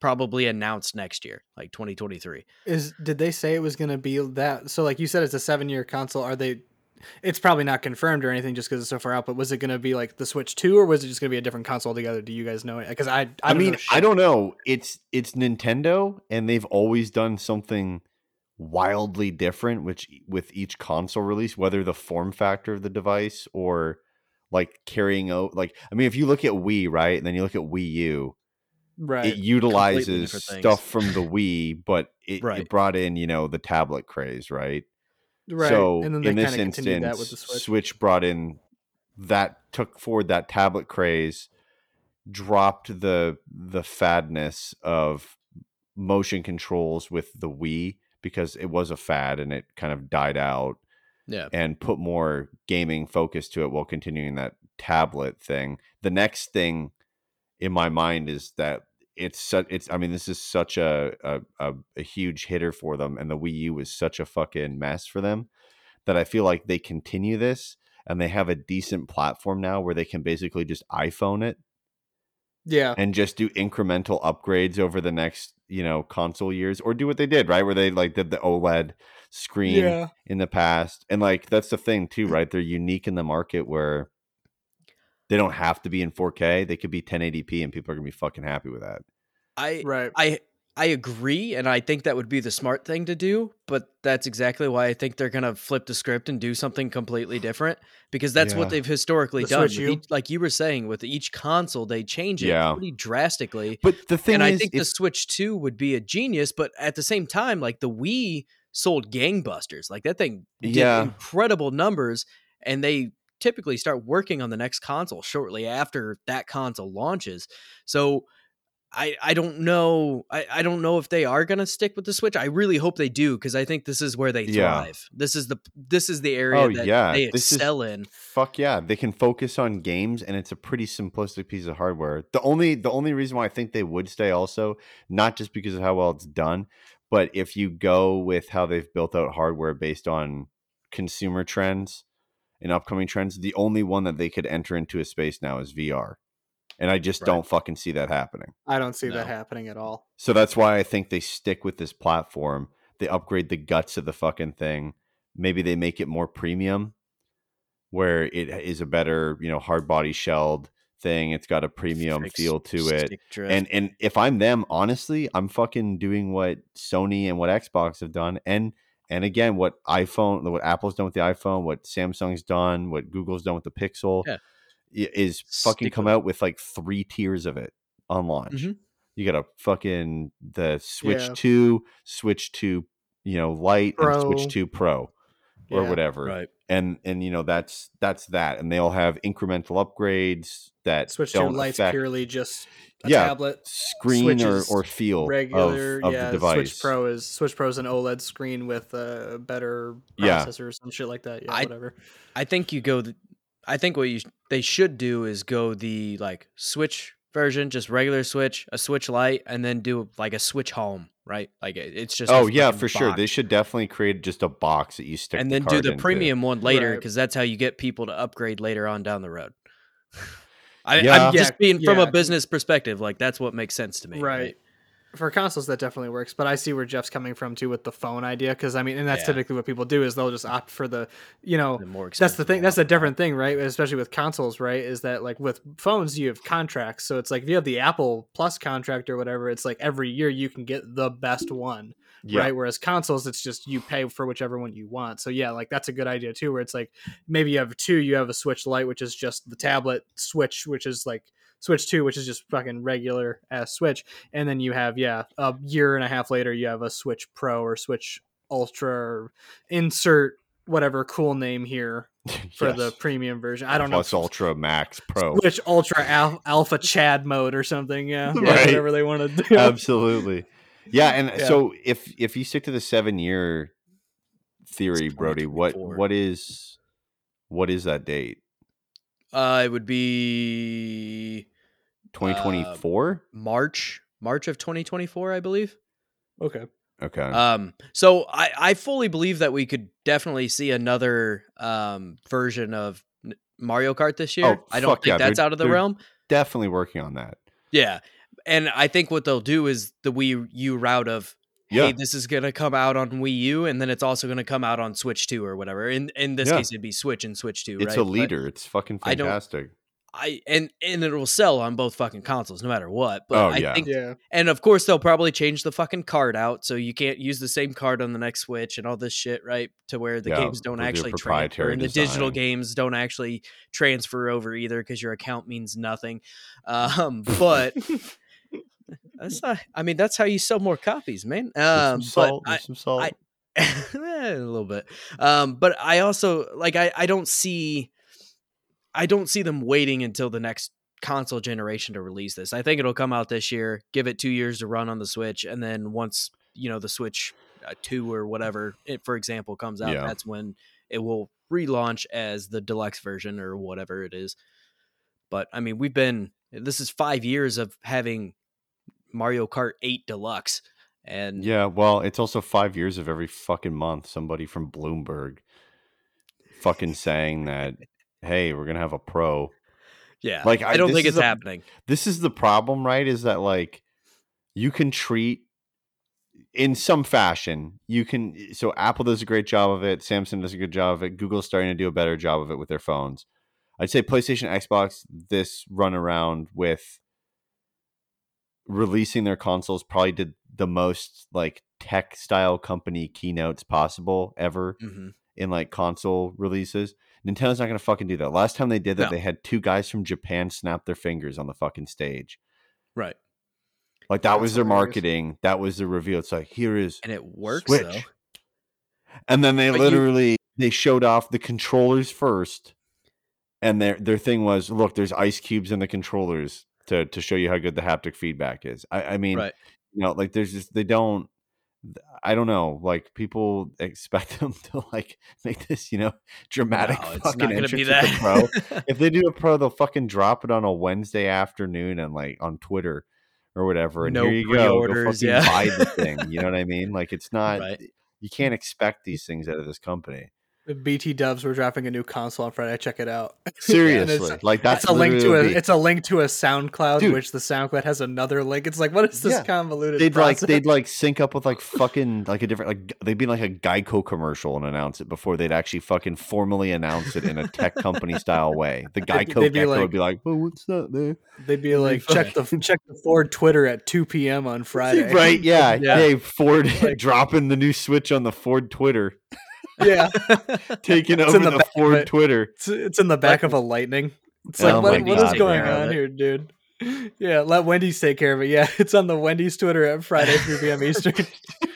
Probably announced next year, like 2023. Is did they say it was going to be that? So like you said, it's a seven year console. Are they? It's probably not confirmed or anything just because it's so far out. But was it going to be like the Switch Two, or was it just going to be a different console altogether? Do you guys know? It? Because I, I, I, mean, I don't know. It's it's Nintendo, and they've always done something wildly different, which with each console release, whether the form factor of the device or like carrying out. Like, I mean, if you look at Wii, right, and then you look at Wii U, right. it utilizes stuff from the Wii, but it, Right. it brought in, you know, the tablet craze, right? right. So and then in this instance, that with the Switch. Switch. brought in that took forward that tablet craze, dropped the the fadness of motion controls with the Wii because it was a fad and it kind of died out Yeah, and put more gaming focus to it while continuing that tablet thing. The next thing in my mind is that it's such it's I mean this is such a, a a a huge hitter for them and the Wii U was such a fucking mess for them that I feel like they continue this and they have a decent platform now where they can basically just iPhone it yeah. and just do incremental upgrades over the next, you know, console years or do what they did, right? Where they like did the OLED screen Yeah. in the past. And like that's the thing too, right? They're unique in the market where they don't have to be in 4K. They could be 1080p and people are going to be fucking happy with that. I Right. I I agree, and I think that would be the smart thing to do. But that's exactly why I think they're gonna flip the script and do something completely different because that's Yeah. what they've historically The done. Switch With each- like you were saying, with each console, they change it Yeah. pretty drastically. But the thing and is, I think the Switch 2 would be a genius, but at the same time, like the Wii sold gangbusters. Like that thing did Yeah. incredible numbers, and they typically start working on the next console shortly after that console launches. So I I don't know I, I don't know if they are gonna stick with the Switch. I really hope they do because I think this is where they Yeah. thrive. This is the this is the area Oh, that yeah. they This is- excel in. fuck yeah they can focus on games and it's a pretty simplistic piece of hardware the only the only reason why i think they would stay also not just because of how well it's done but if you go with how they've built out hardware based on consumer trends and upcoming trends the only one that they could enter into a space now is vr and i just Right. don't fucking see that happening I don't see No. that happening at all. so that's why I think they stick with this platform. They upgrade the guts of the fucking thing. Maybe they make it more premium, where it is a better, you know, hard body shelled thing. It's got a premium Fix feel to it. drift. And and if I'm them, honestly, I'm fucking doing what Sony and what Xbox have done, and and again, what iPhone, what Apple's done with the iPhone, what Samsung's done, what Google's done with the Pixel, Yeah. I- is fucking Stick come with out with like three tiers of it on launch. Mhm. You got a fucking the Switch Yeah. Two, Switch Two, you know, Lite, and Switch Two Pro, or Yeah. whatever. right. And and you know that's that's that, and they all have incremental upgrades that Switch to don't lights affect purely just a Yeah. tablet. screen or, or feel Regular, of, of yeah. the device. Switch Pro is Switch Pro is an OLED screen with a better Yeah. processor or some shit like that. Yeah, I- whatever. I think you go. The, I think what you sh- they should do is go the like Switch version, just regular Switch, a Switch Lite, and then do like a Switch Home, right? Like it's just. Oh yeah, fucking for sure. They should definitely create just a box that you stick, and the then do the into. premium one later Right. because that's how you get people to upgrade later on down the road. I, Yeah. I'm just Yeah, being from a business perspective, like that's what makes sense to me. Right. For consoles, that definitely works, but I see where Jeff's coming from too with the phone idea. Because I mean, and that's Yeah. typically what people do is they'll just opt for the, you know, The more that's the thing. one. That's a different thing, right? Especially with consoles, right? Is that like with phones, you have contracts. So it's like if you have the Apple Plus contract or whatever, it's like every year you can get the best one, Yeah. right? Whereas consoles, it's just you pay for whichever one you want. So yeah, like that's a good idea too. Where it's like maybe you have two, you have a Switch Lite, which is just the tablet Switch, which is like Switch Two, which is just fucking regular ass Switch, and then you have yeah, a year and a half later, you have a Switch Pro or Switch Ultra or insert whatever cool name here for the premium version. I don't Plus know. Plus Ultra Max Pro. Switch Ultra Al- Alpha Chad mode or something. Yeah, yeah, Right. whatever they want to do. Absolutely. Yeah, and Yeah. so if if you stick to the seven year theory, Brody, what what is what is that date? Uh, it would be Twenty twenty four. March, March of 2024, I believe. Okay. Okay. Um, so I, I fully believe that we could definitely see another um version of Mario Kart this year. Oh, I don't fuck think yeah, that's they're- out of the realm. Definitely working on that. Yeah, and I think what they'll do is the Wii U route of Yeah. hey, this is gonna come out on Wii U, and then it's also gonna come out on Switch Two or whatever. In in this Yeah. case, it'd be Switch and Switch Two. It's right? a But leader. it's fucking I don't- fantastic. I and and it will sell on both fucking consoles no matter what. But Oh, I yeah. think Yeah. And of course, they'll probably change the fucking card out, so you can't use the same card on the next Switch and all this shit, right? To where the Yeah, games don't actually transfer, proprietary and the digital games don't actually transfer over either because your account means nothing. Um, but that's not. I mean, that's how you sell more copies, man. Um, some but salt. I, some salt. I- Eh, a little bit. Um, but I also like I, I don't see I don't see them waiting until the next console generation to release this. I think it'll come out this year, give it 2 years to run on the Switch and then once, you know, the Switch uh, 2 or whatever, it, for example, comes out, Yeah. that's when it will relaunch as the deluxe version or whatever it is. But I mean, we've been this is 5 years of having Mario Kart 8 Deluxe and Yeah, well, it's also five years of every fucking month somebody from Bloomberg fucking saying that, hey, we're gonna have a pro. Yeah, Like, I, I- don't think it's a- happening. This is the problem, right? Is that like you can treat in some fashion, you can so Apple does a great job of it, Samsung does a good job of it, Google's starting to do a better job of it with their phones. I'd say PlayStation, Xbox, this run around with releasing their consoles probably did the most like tech style company keynotes possible ever hmm in like console releases. Nintendo's not gonna fucking do that. Last time they did that, No. they had two guys from Japan snap their fingers on the fucking stage. Right. Like that That's was their hilarious. marketing. That was the reveal. It's like here is And it works Switch. though. And then they But you- literally they showed off the controllers first, and their their thing was, look, there's ice cubes in the controllers to to show you how good the haptic feedback is. I, I mean, Right. you know, like there's just they don't. I don't know. Like people expect them to like make this, you know, dramatic No, fucking entrance be the pro. if they do a pro, they'll fucking drop it on a Wednesday afternoon and like on Twitter or whatever. And No here you go, go fucking yeah. buy the thing. You know what I mean? Like it's not. Right. You can't expect these things out of this company. The BT Dubs were dropping a new console on Friday. Check it out. Seriously, it's, like that's it's a link to a it's a link to a SoundCloud, Dude. which the SoundCloud has another link. It's like what is this Yeah. convoluted? they'd like they'd like sync up with like fucking like a different like they'd be like a Geico commercial and announce it before they'd actually fucking formally announce it in a tech company style way. The They'd- Geico they'd be like- would be like, "Oh, what's man?" They'd be like check the check the Ford Twitter at two p.m. on Friday. Right? Yeah, Yeah. Hey, Ford Like- dropping the new switch on the Ford Twitter, yeah. taking It's over in the the, back of Ford it. Twitter. It's, it's in the back of a Lightning. It's Oh like my what, what is going on here, dude? Yeah, let Wendy's take care of it. Yeah, it's on the Wendy's Twitter at Friday 3 p.m. Eastern.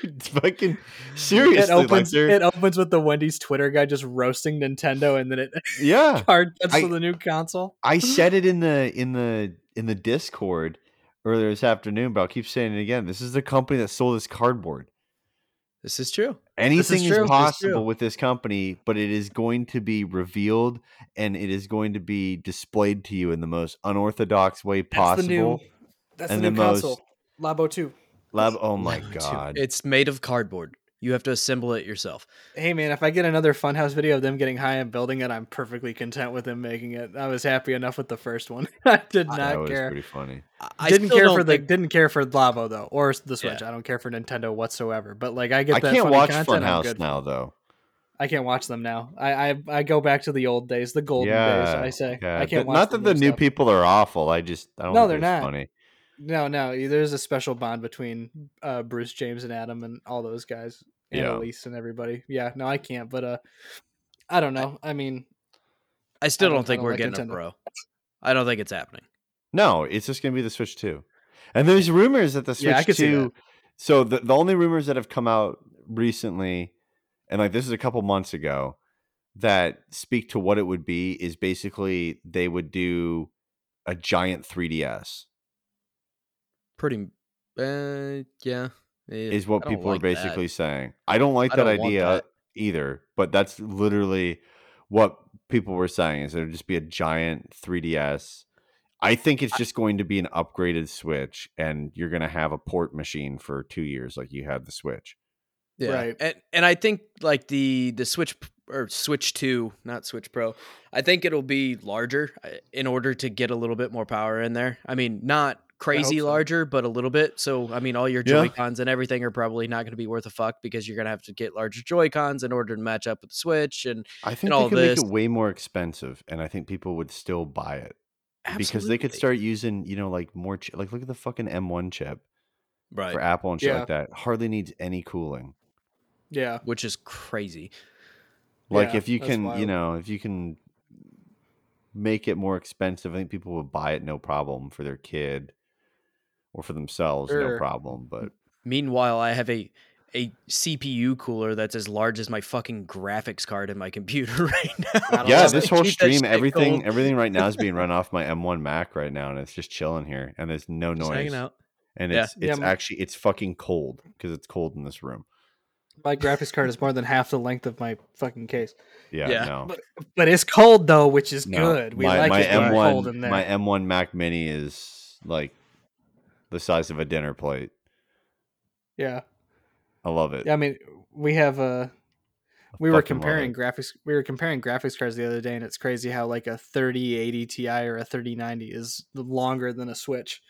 It's fucking seriously. it opens. like it opens with the Wendy's Twitter guy just roasting Nintendo, and then it yeah. hard cuts I- to the new console. I said it in the in the in the Discord earlier this afternoon, but I'll keep saying it again. This is the company that sold this cardboard. This is true. Anything is, true. This is possible true. with this company, but it is going to be revealed and it is going to be displayed to you in the most unorthodox way possible. That's possible. the new. That's and the the new most- console. Labo two. Lab, oh my Dude, god! It's made of cardboard. You have to assemble it yourself. Hey man, if I get another Funhaus video of them getting high and building it, I'm perfectly content with them making it. I was happy enough with the first one. I did that not was care. pretty funny. I- I didn't care don't for the didn't care for Labo though, or the Switch. Yeah. I don't care for Nintendo whatsoever. But like, I get I that can't funny watch content, I'm Funhaus good. now though. I can't watch them now. I, I I go back to the old days, the golden days. I say yeah. I can't. Th- watch Not that the new stuff. people are awful. I just I don't. No, think they're not. Funny. No, no. There's a special bond between uh, Bruce James and Adam and all those guys, and Yeah. Elyse and everybody. Yeah, no, I can't. But uh, I don't know. I mean, I still I don't, don't- I think don't we're like getting Nintendo. a pro. I don't think it's happening. No, it's just gonna be the Switch Two, and there's rumors that the Switch Yeah, I could see Two. So the the only rumors that have come out recently, and like this is a couple months ago, that speak to what it would be is basically they would do a giant 3DS Pretty. Uh, yeah. eh, is what people like are that. basically saying. I don't like I that don't idea that. either, but that's literally what people were saying is there'd just be a giant 3DS. I think it's just going to be an upgraded Switch, and you're going to have a port machine for two years, like you had the Switch. Yeah. Right. And and I think like the the Switch or Switch 2, not Switch Pro. I think it'll be larger uh, in order to get a little bit more power in there. I mean, not crazy so. larger, but a little bit. So, I mean, all your Yeah. Joy-Cons and everything are probably not going to be worth a fuck because you're going to have to get larger Joy-Cons in order to match up with the Switch and I think all they could this. make it way more expensive, and I think people would still buy it because they could start using, you know, like more, ch- like look at the fucking M1 chip right, for Apple and shit Yeah. like that. Hardly needs any cooling. yeah, which is crazy. Like Yeah, if you that's can, you know, if you can make it more expensive, I think people would buy it no problem for their kid or for themselves, no problem. But Meanwhile, I have a a CPU cooler that's as large as my fucking graphics card in my computer right now. Yeah, this whole stream, everything, cold. everything right now is being run off my M1 Mac right now, and it's just chilling here, and there's no Just noise, hanging out. and Yeah. it's Yeah, it's my- actually it's fucking cold because it's cold in this room. my graphics card is more than half the length of my fucking case. Yeah, Yeah. no, But it's cold though, which is no. good. We my like my it M1 cold in there. my M1 Mac Mini is like the size of a dinner plate. yeah, I love it. yeah. I mean, we have a. I We were comparing graphics. We were comparing graphics cards the other day, and it's crazy how like a 3080 Ti or a 3090 is longer than a Switch.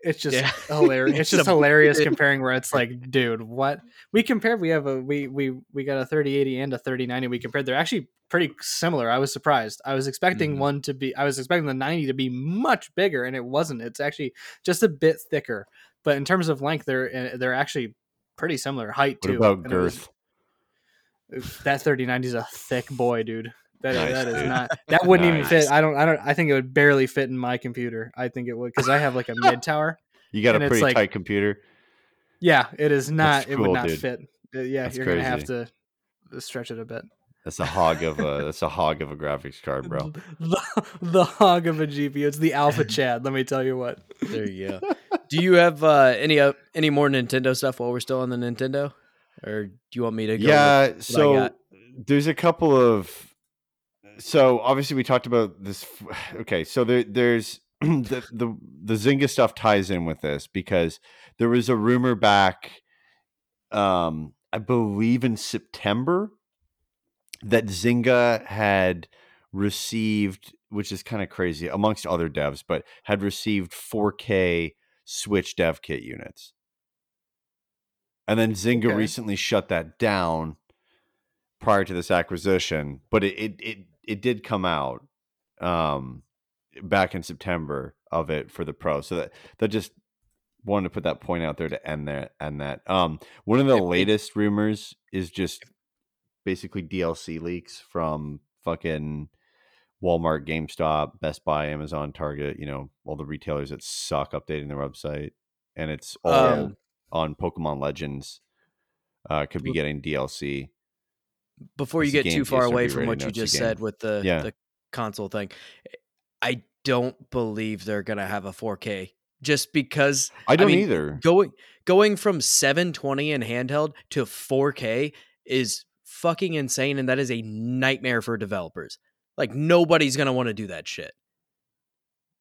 It's just Yeah. hilarious. It's It's just a hilarious comparing where it's like, dude, what we compared. We have a we we we got a thirty eighty and a thirty ninety. We compared. They're actually pretty similar. I was surprised. I was expecting Mhm. one to be. I was expecting the ninety to be much bigger, and it wasn't. It's actually just a bit thicker. But in terms of length, they're uh, they're actually pretty similar. Height What too. about and it was- girth? that 3090 is a thick boy, dude. That, Nice, that is dude. not. That wouldn't even fit. I don't. I don't. I think it would barely fit in my computer. I think it would because I have like a mid tower. You got a pretty like- tight computer. Yeah, it is not. That's it would not dude. fit. Uh, yeah, That's you're gonna have to stretch it a bit. That's a hog of a that's a hog of a graphics card, bro. The, the hog of a GPU. It's the Alpha Chad. Let me tell you what. There you go. Do you have uh, any uh, any more Nintendo stuff while we're still on the Nintendo, or do you want me to go? Yeah, so there's a couple of so obviously we talked about this okay, so there there's the, the the Zynga stuff ties in with this because there was a rumor back um I believe in September that Zynga had received which is kind of crazy amongst other devs but had received 4K Switch dev kit units. And then Zynga Okay. recently shut that down prior to this acquisition, but it it it, it did come out um back in September of it for the pro. So that that just wanted to put that point out there to end that and that. Um one of the latest rumors is just basically DLC leaks from fucking Walmart, GameStop, Best Buy, Amazon, Target, you know, all the retailers that suck updating their website. And it's all Um, on Pokemon Legends. Uh, could be getting DLC. Before you It's get too far away from what you just said with the Yeah. the console thing, I don't believe they're gonna have a 4K just because I don't mean, either. going going from 720 in handheld to 4K is fucking insane, and that is a nightmare for developers. Like nobody's gonna want to do that shit.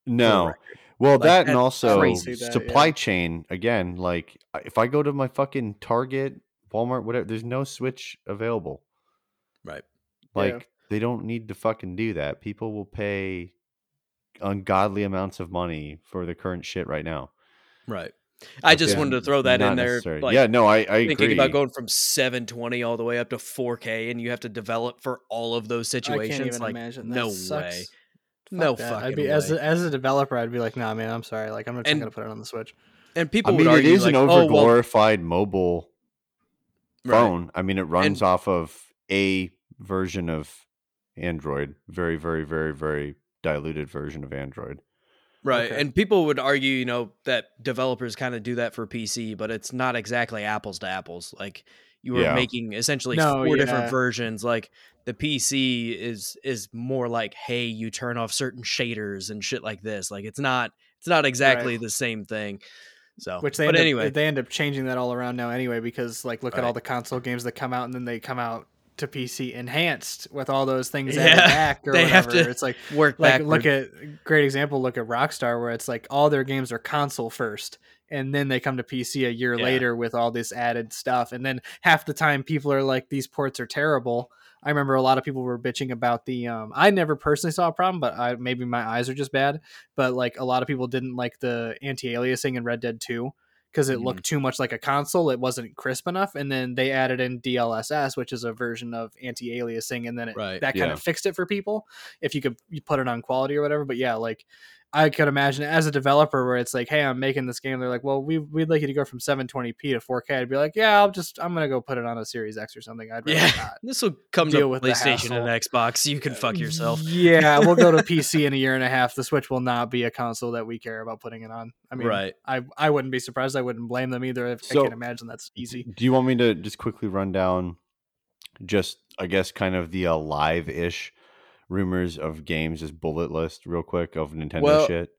No. Well, Like, that and also that, supply yeah. chain again. Like, if I go to my fucking Target, Walmart, whatever, there's no Switch available. Right. Like, Yeah. they don't need to fucking do that. People will pay ungodly amounts of money for the current shit right now. Right. I just wanted to throw that in there. Like, yeah, no, I, I thinking agree. about going from 720 all the way up to 4K, and you have to develop for all of those I can't situations. even Like, imagine. That no sucks. way. Fuck No that. I'd fucking be as a, as a developer, I'd be like, nah, man, I'm sorry. Like, I'm just And- gonna put it on the Switch. And I people mean, would argue, is like, an oh, over well, glorified mobile right. phone. I mean, it runs off of a version of Android, very, very, very, very diluted version of Android. Right. Okay. And people would argue, you know, that developers kind of do that for PC, but it's not exactly apples to apples. Like you were Yeah. making essentially No, four different versions. Like the PC is is more like, hey, you turn off certain shaders and shit like this. Like it's not it's not exactly the same thing. So Which they but end anyway. up, they end up changing that all around now anyway because like look at all the console games that come out and then they come out to PC enhanced with all those things Yeah, added back or they whatever. have to it's like work like backward. look at great example look at Rockstar where it's like all their games are console first and then they come to PC a year Yeah. later with all this added stuff and then half the time people are like these ports are terrible. I remember a lot of people were bitching about the um I never personally saw a problem but I maybe my eyes are just bad but like a lot of people didn't like the anti-aliasing in Red Dead 2 because it Mhm. looked too much like a console. It wasn't crisp enough, and then they added in DLSS, which is a version of anti-aliasing, and then it, Right. that kind Yeah. of fixed it for people if you could you put it on quality or whatever. But yeah, like I could imagine as a developer where it's like, hey, I'm making this game. They're like, well, we we'd like you to go from 720p to 4K. I'd be like, yeah, I'll just I'm gonna go put it on a Series X or something. I'd rather Yeah. not. This will come deal to with the PlayStation and hassle. Xbox. You can fuck yourself. Yeah, we'll go to PC in a year and a half. The Switch will not be a console that we care about putting it on. I mean, right. I I wouldn't be surprised. I wouldn't blame them either. If I So- can't imagine that's easy. Do you want me to just quickly run down just, I guess, kind of the uh, live ish rumors of games, just bullet list real quick of Nintendo Well, shit?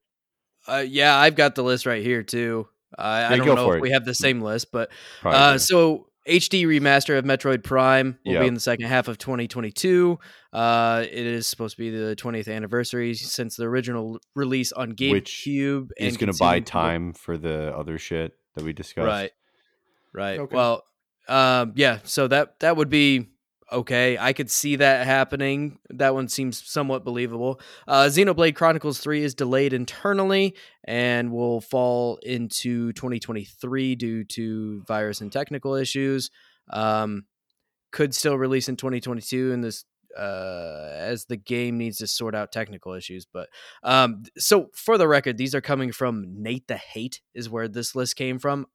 Uh, yeah, I've got the list right here too. Uh, I Yeah, don't know if it. we have the same list, but Uh, so HD remaster of Metroid Prime will Yep. be in the second half of 2022. Uh, it is supposed to be the 20th anniversary since the original release on Which GameCube. He's and going to buy time for the other shit that we discussed. Right. Right. Okay. Well, um, yeah. So that that would be okay. I could see that happening. That one seems somewhat believable. Uh, Xenoblade Chronicles 3 is delayed internally and will fall into 2023 due to virus and technical issues. Um, could still release in 2022 in this uh, as the game needs to sort out technical issues. But um, so for the record, these are coming from Nate the Hate is where this list came from.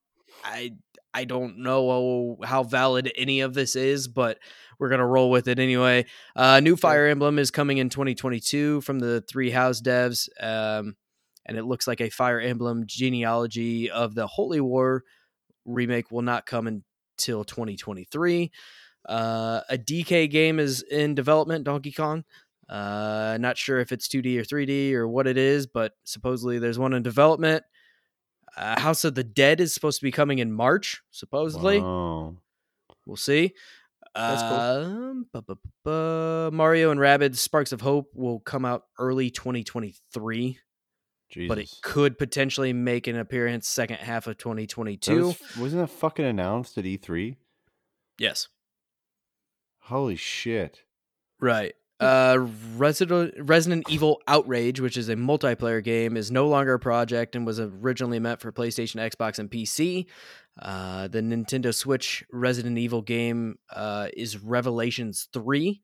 I I don't know how valid any of this is, but we're gonna roll with it anyway. Uh, new Fire Emblem is coming in 2022 from the Three House devs, um, and it looks like a Fire Emblem genealogy of the Holy War remake will not come until 2023. Uh, a DK game is in development, Donkey Kong. Uh, not sure if it's 2D or 3D or what it is, but supposedly there's one in development. Uh, House of the Dead is supposed to be coming in March, supposedly. Wow. We'll see. That's cool. Um, Mario and Rabbids Sparks of Hope will come out early 2023, Jesus. but it could potentially make an appearance second half of That 2022. was, wasn't that fucking announced at E3? yes. Holy shit. Right. Uh, Resident Resident Evil Outrage, which is a multiplayer game, is no longer a project and was originally meant for PlayStation, Xbox, and PC. Uh, the Nintendo Switch Resident Evil game uh, is Revelations Three.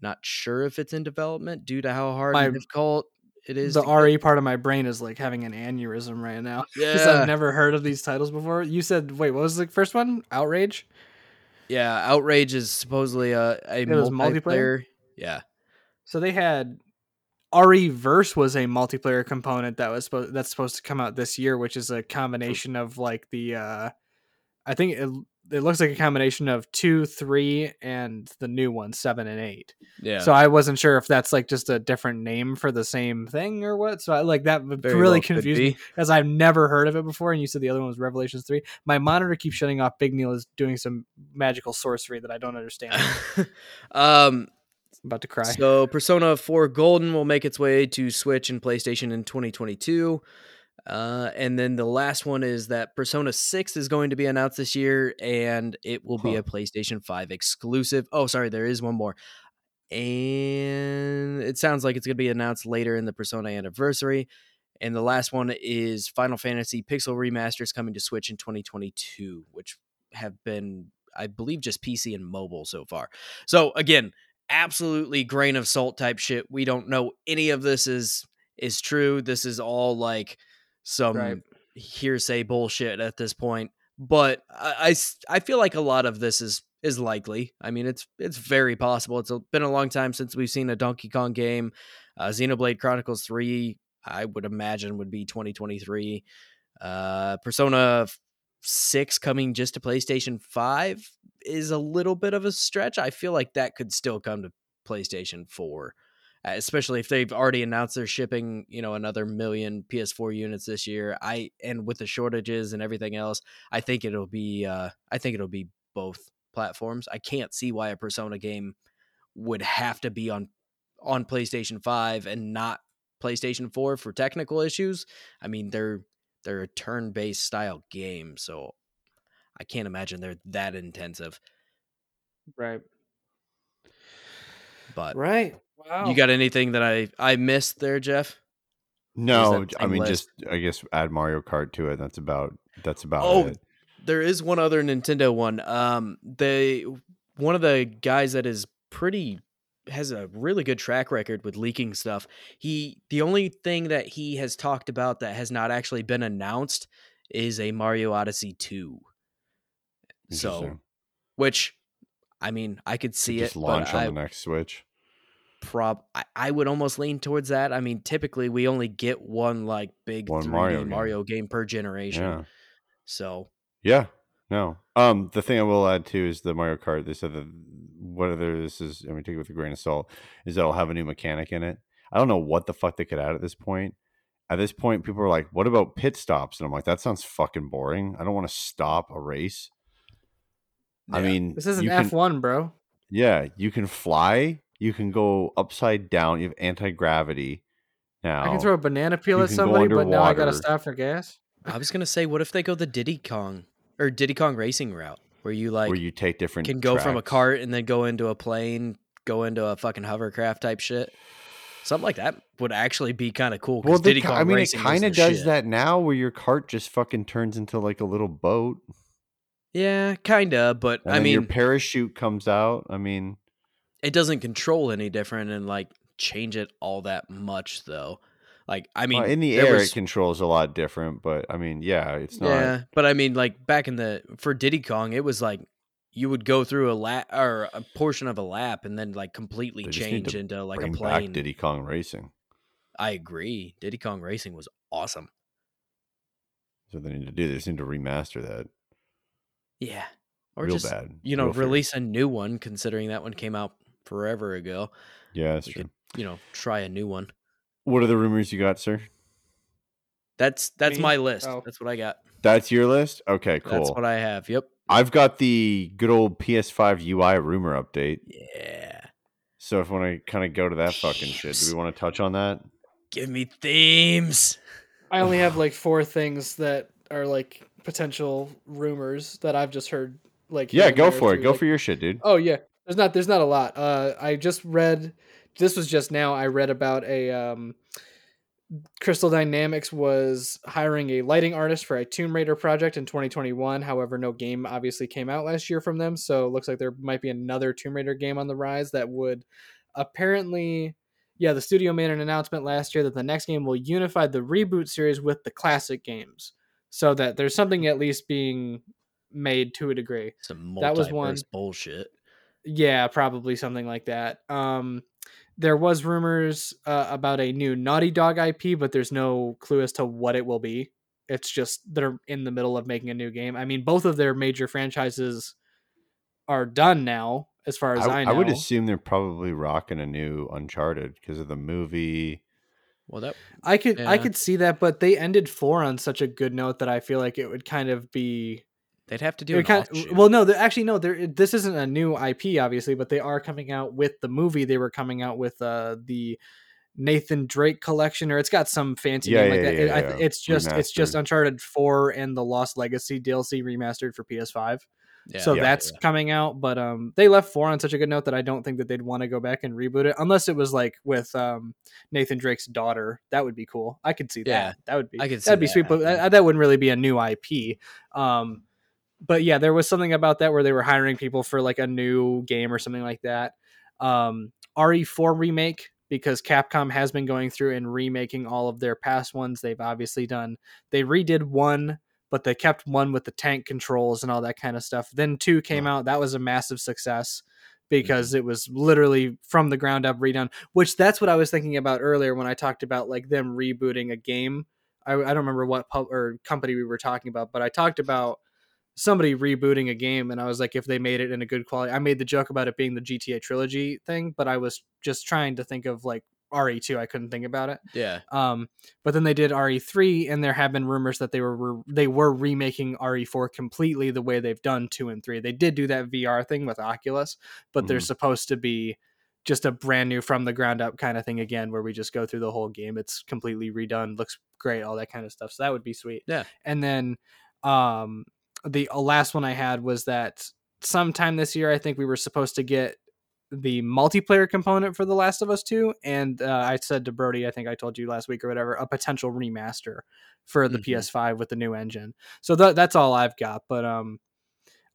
Not sure if it's in development due to how hard My- and difficult it is. the get- RE part of my brain is like having an aneurysm right now because Yeah. I've never heard of these titles before. You said, wait, what was the first one? Outrage. Yeah, Outrage is supposedly a, a multiplayer. multiplayer? Yeah. So they had RE Verse was a multiplayer component that was supposed that's supposed to come out this year, which is a combination of like the uh I think it it looks like a combination of two, three, and the new one, seven and eight. Yeah. So I wasn't sure if that's like just a different name for the same thing or what. So I like that Very really well confused me because I've never heard of it before. And you said the other one was Revelations three. My monitor keeps shutting off. Big Neil is doing some magical sorcery that I don't understand. um, I'm about to cry. So Persona 4 Golden will make its way to Switch and PlayStation in 2022. Uh, and then the last one is that Persona 6 is going to be announced this year and it will be a PlayStation 5 exclusive. Oh, sorry, there is one more. And it sounds like it's going to be announced later in the Persona anniversary. And the last one is Final Fantasy Pixel Remasters coming to Switch in 2022, which have been, I believe, just PC and mobile so far. So again, absolutely grain of salt type shit. We don't know any of this is is true. This is all like some Right. hearsay bullshit at this point. But I I feel like a lot of this is is likely. I mean, it's it's very possible. It's been a long time since we've seen a Donkey Kong game. Uh, Xenoblade Chronicles Three, I would imagine, would be 2023. Uh, Persona Six coming just to PlayStation Five is a little bit of a stretch. I feel like that could still come to PlayStation 4, uh, especially if they've already announced they're shipping, you know, another million PS4 units this year. I and with the shortages and everything else, I think it'll be uh I think it'll be both platforms. I can't see why a Persona game would have to be on on PlayStation 5 and not PlayStation 4 for technical issues. I mean, they're they're a turn-based style game, so I can't imagine they're that intensive. right. But Right. Wow. you got anything that I I missed there, Jeff? No, I mean list? just I guess add Mario Kart to it. That's about that's about Oh, it. There is one other Nintendo one. Um, they one of the guys that is pretty has a really good track record with leaking stuff. He the only thing that he has talked about that has not actually been announced is a Mario Odyssey 2. So, which I mean, I could see just it, launch on I the next Switch. prob I, I would almost lean towards that. I mean, typically we only get one like big One 3D Mario Mario, game. game. per generation. Yeah. So Yeah. No. Um the thing I will add too is the Mario Kart. They said that whether this is I mean take it with a grain of salt, is that it'll have a new mechanic in it. I don't know what the fuck they could add at this point. At this point, people are like, what about pit stops? And I'm like, that sounds fucking boring. I don't want to stop a race. I mean This is an F1, bro. Yeah, you can fly. You can go upside down. You have anti gravity now. I can throw a banana peel you at somebody, but now I gotta stop for gas. I was gonna say, what if they go the Diddy Kong or Diddy Kong racing route? where you like where you take different can go from a cart and then go into a plane, go into a fucking hovercraft type shit. Something like that would actually be kind of cool. Well, they Diddy ki- Kong I mean, it kind of does shit. that now, where your cart just fucking turns into like a little boat. Yeah, kinda. But And I mean, your parachute comes out. I mean, it doesn't control any different and like change it all that much though. Like I mean, well, in the air was- it controls a lot different, but I mean, yeah, it's not. Yeah, but I mean, like back in the for Diddy Kong, it was like you would go through a lap or a portion of a lap and then like completely They just need change into like a plane. Diddy Kong Racing. I agree. Diddy Kong Racing was awesome. So they need to do. They just need to remaster that. Yeah, or Real just bad. you know Real fair. release a new one. Considering that one came out forever ago, Yeah, that's we true. could you know try a new one. What are the rumors you got, sir? That's that's Me? my list. Oh. That's what I got. That's your list. Okay, cool. That's what I have. Yep. I've got the good old PS5 UI rumor update. Yeah. So if we want to kind of go to that fucking shit, do we want to touch on that? Give me themes. I only have like four things that are like potential rumors that I've just heard. Like Yeah, go for it. through, Go like- for your shit, dude. Oh yeah, there's not there's not a lot. Uh, I just read. This was just now. I read about a um, Crystal Dynamics was hiring a lighting artist for a Tomb Raider project in 2021. However, no game obviously came out last year from them, so it looks like there might be another Tomb Raider game on the rise that would apparently. Yeah, the studio made an announcement last year that the next game will unify the reboot series with the classic games, so that there's something at least being made to a degree. Some That was one. bullshit. Yeah, probably something like that. Um, there was rumors uh, about a new Naughty Dog IP, but there's no clue as to what it will be. It's just they're in the middle of making a new game. I mean, both of their major franchises are done now, as far as I, I, know. I would assume they're probably rocking a new Uncharted because of the movie. Well, that I could I could see that, but they ended four on such a good note that I feel like it would kind of be they'd have to do. would An kind offshoot. well, no, actually no. There, this isn't a new IP, obviously, but they are coming out with the movie. They were coming out with uh, the Nathan Drake collection, or it's got some fancy Yeah, name like yeah, that. It- yeah, I. It's just it's just Uncharted Four and the Lost Legacy DLC remastered for PS5. Yeah, so yeah, that's yeah. coming out, but um, they left four on such a good note that I don't think that they'd want to go back and reboot it unless it was like with um Nathan Drake's daughter. That would be cool. I could see that. Yeah, that would be. I could see that'd be that sweet, but happening. that, that wouldn't really be a new IP. Um, but yeah, there was something about that where they were hiring people for like a new game or something like that. Um, RE4 remake because Capcom has been going through and remaking all of their past ones. They've obviously done. They redid one, but they kept one with the tank controls and all that kind of stuff. Then two came out. That was a massive success because it was literally from the ground up redone. Which that's what I was thinking about earlier when I talked about like them rebooting a game. I, I don't remember what pub or company we were talking about, but I talked about somebody rebooting a game and I was like if they made it in a good quality. I made the joke about it being the GTA trilogy thing, but I was just trying to think of like RE2. I couldn't think about it. yeah. Um, but then they did RE3, and there have been rumors that they were, were they were remaking RE4 completely the way they've done two and three. They did do that VR thing with Oculus, but they're Mhm. supposed to be just a brand new from the ground up kind of thing again, where we just go through the whole game. It's completely redone, looks great, all that kind of stuff. So that would be sweet. Yeah. And then, um, the uh, last one I had was that sometime this year, I think we were supposed to get the multiplayer component for The Last of Us 2. And uh, I said to Brody, I think I told you last week or whatever, a potential remaster for the Mhm. PS5 with the new engine. So th- that's all I've got. But um,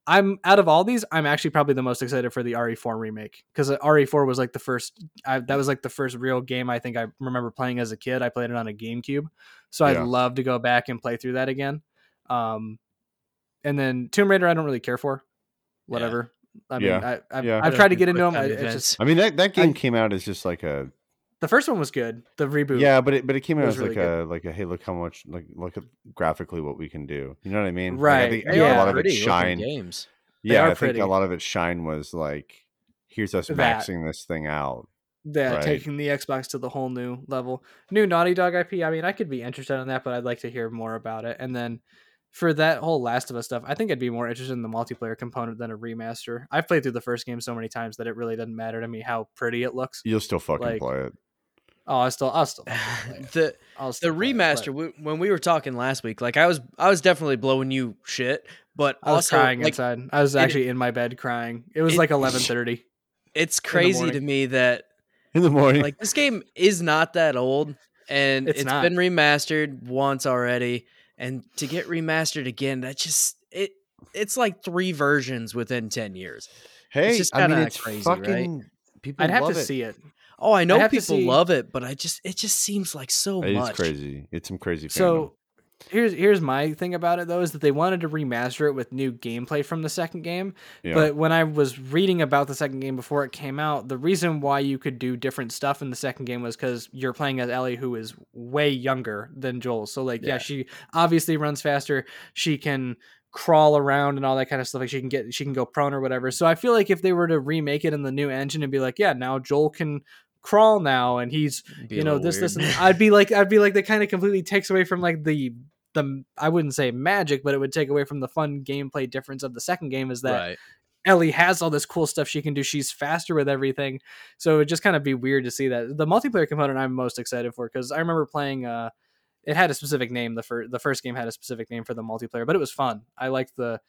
I'm out of all these, I'm actually probably the most excited for the RE4 remake because RE4 was like the first. I, that was like the first real game I think I remember playing as a kid. I played it on a GameCube, so Yeah. I'd love to go back and play through that again. Um, and then Tomb Raider, I don't really care for. Whatever. I mean, Yeah. I, I've, Yeah. I've tried to get into them. I, just I mean that that game I- came out as just like a the first one was good. The reboot. yeah, but it but it came out was as really like a like a hey look how much like look at graphically what we can do. You know what I mean? Like, Right, I think, I They think a lot of it shine. games. They Yeah, are I think pretty. a lot of it shine was like here's us That. maxing this thing out. that Right. taking the Xbox to the whole new level. New Naughty Dog IP. I mean, I could be interested in that, but I'd like to hear more about it. And then for that whole Last of Us stuff, I think I'd be more interested in the multiplayer component than a remaster. I've played through the first game so many times that it really doesn't matter to me how pretty it looks. You'll still fucking Like, play it. Oh, I still, I'll still, play it. the I'll the still play remaster but- we, when we were talking last week like i was i was definitely blowing you shit But I was also, crying like, inside. I was it- actually in my bed crying. It was it- like eleven thirty. it's crazy to me that in the morning. like this game is not that old and It's it's not. been remastered once already and to get remastered again that just it it's like three versions within 10 years hey, just I mean, kinda it's crazy, right? fucking. People I'd have love to it. see it. oh i know have to people see- love it but i just it just seems like so It is much It's crazy. It's some crazy. fandom. So here's here's my thing about it though is that they wanted to remaster it with new gameplay from the second game. yeah. But when I was reading about the second game before it came out, the reason why you could do different stuff in the second game was because you're playing as Ellie, who is way younger than Joel. So like, yeah, Yeah. she obviously runs faster. She can crawl around and all that kind of stuff. Like she can get, she can go prone or whatever. So I feel like if they were to remake it in the new engine and be like, yeah, now Joel can crawl now and he's you know this this and I'd be like I'd be like that kind of completely takes away from like the the I wouldn't say magic, but it would take away from the fun gameplay difference of the second game is that right Ellie has all this cool stuff she can do. She's faster with everything. So it would just kind of be weird to see that. The multiplayer component I'm most excited for because I remember playing uh it had a specific name. The first the first game had a specific name for the multiplayer, but it was fun. I liked the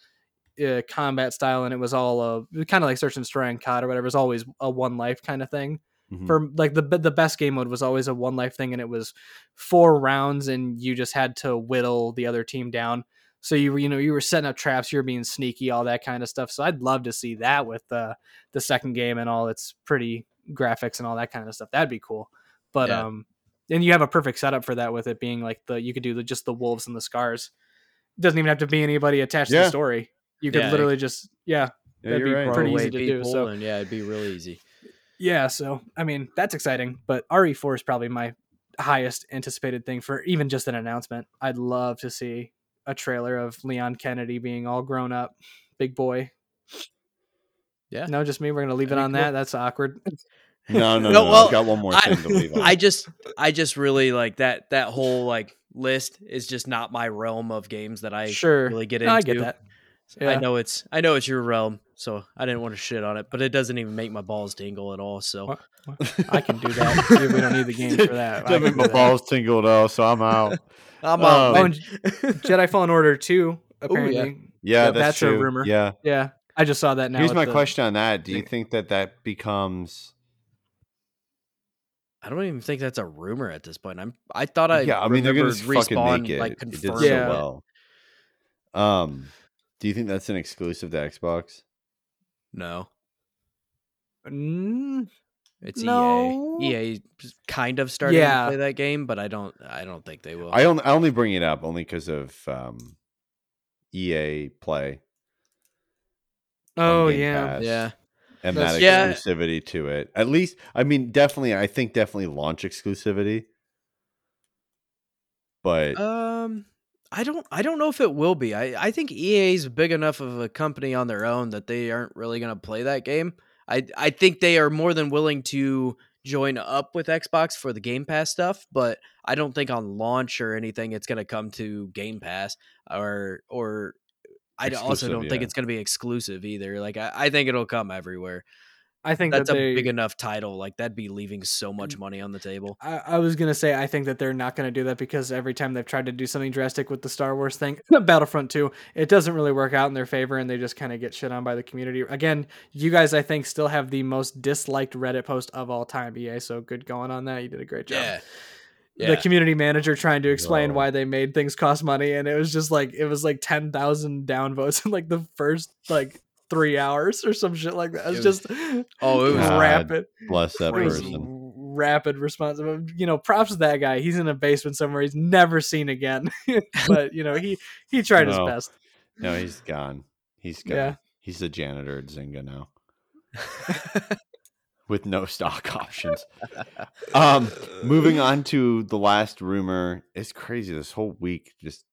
uh, combat style and it was all uh, kind of like search and destroy and COD or whatever. It was always a one life kind of thing Mhm. for like the the best game mode was always a one life thing and it was four rounds and you just had to whittle the other team down so you were you know you were setting up traps you were being sneaky all that kind of stuff so i'd love to see that with the the second game and all its pretty graphics and all that kind of stuff that'd be cool but Yeah. um and you have a perfect setup for that with it being like the you could do the just the wolves and the scars it doesn't even have to be anybody attached to the story you could Yeah. literally just yeah yeah, that'd you're be right. pretty Throw easy to do, so- and yeah it'd be real easy yeah, so I mean that's exciting, but RE4 is probably my highest anticipated thing for even just an announcement. I'd love to see a trailer of Leon Kennedy being all grown up, big boy. Yeah. No, just me. We're gonna leave it That'd on be that. That's awkward. No, no, no. No, no, well, I've got one more I- thing to leave on. I just I just really like that that whole like list is just not my realm of games that I sure, really get No, into. I get that. I know it's I know it's your realm, so I didn't want to shit on it, but it doesn't even make my balls tingle at all. So What? I can do that. We don't need the game for that. I Don't can make do my that. balls tingle though, so I'm out. I'm out. Oh, Jedi Fallen Order two. yeah. Apparently, Yeah, Yeah, that's, that's a true. rumor. Yeah. yeah. I just saw that now. Here's my the- question on that. Do you think that that becomes? I don't even think that's a rumor at this point. I'm I thought I yeah, I mean they're gonna remembered fucking respawn make it. like it did so Yeah. well. Um, do you think that's an exclusive to Xbox? No, Mm, it's No. EA. EA kind of starting Yeah. to play that game, but I don't I don't think they will. I only I only bring it up only because of um, EA Play. Oh yeah. Pass yeah. and That's- that Yeah. exclusivity to it. At least, I mean, definitely. I think definitely launch exclusivity. But Um, I don't. I don't know if it will be. I. I think EA is big enough of a company on their own that they aren't really going to play that game. I. I think they are more than willing to join up with Xbox for the Game Pass stuff, but I don't think on launch or anything it's going to come to Game Pass or or. I d- also don't think it's going to be exclusive either. Like I, I think it'll come everywhere. I think That's that a big enough title. Like that'd be leaving so much mm, money on the table. I, I was gonna say I think that they're not gonna do that because every time they've tried to do something drastic with the Star Wars thing, Battlefront 2, it doesn't really work out in their favor and they just kind of get shit on by the community. Again, you guys I think still have the most disliked Reddit post of all time, EA. So good going on that. You did a great job. Yeah. The community manager trying to explain Whoa. why they made things cost money, and it was just like it was like ten thousand downvotes in like the first like three hours or some shit like that. It's It was- just Oh, it was God. rapid. bless that It person. rapid response. You know, props to that guy. He's in a basement somewhere he's never seen again. but you know, he he tried his best. No, he's gone. He's gone. Yeah. He's the janitor at Zynga now with no stock options. Um, moving on to the last rumor. It's crazy. This whole week, just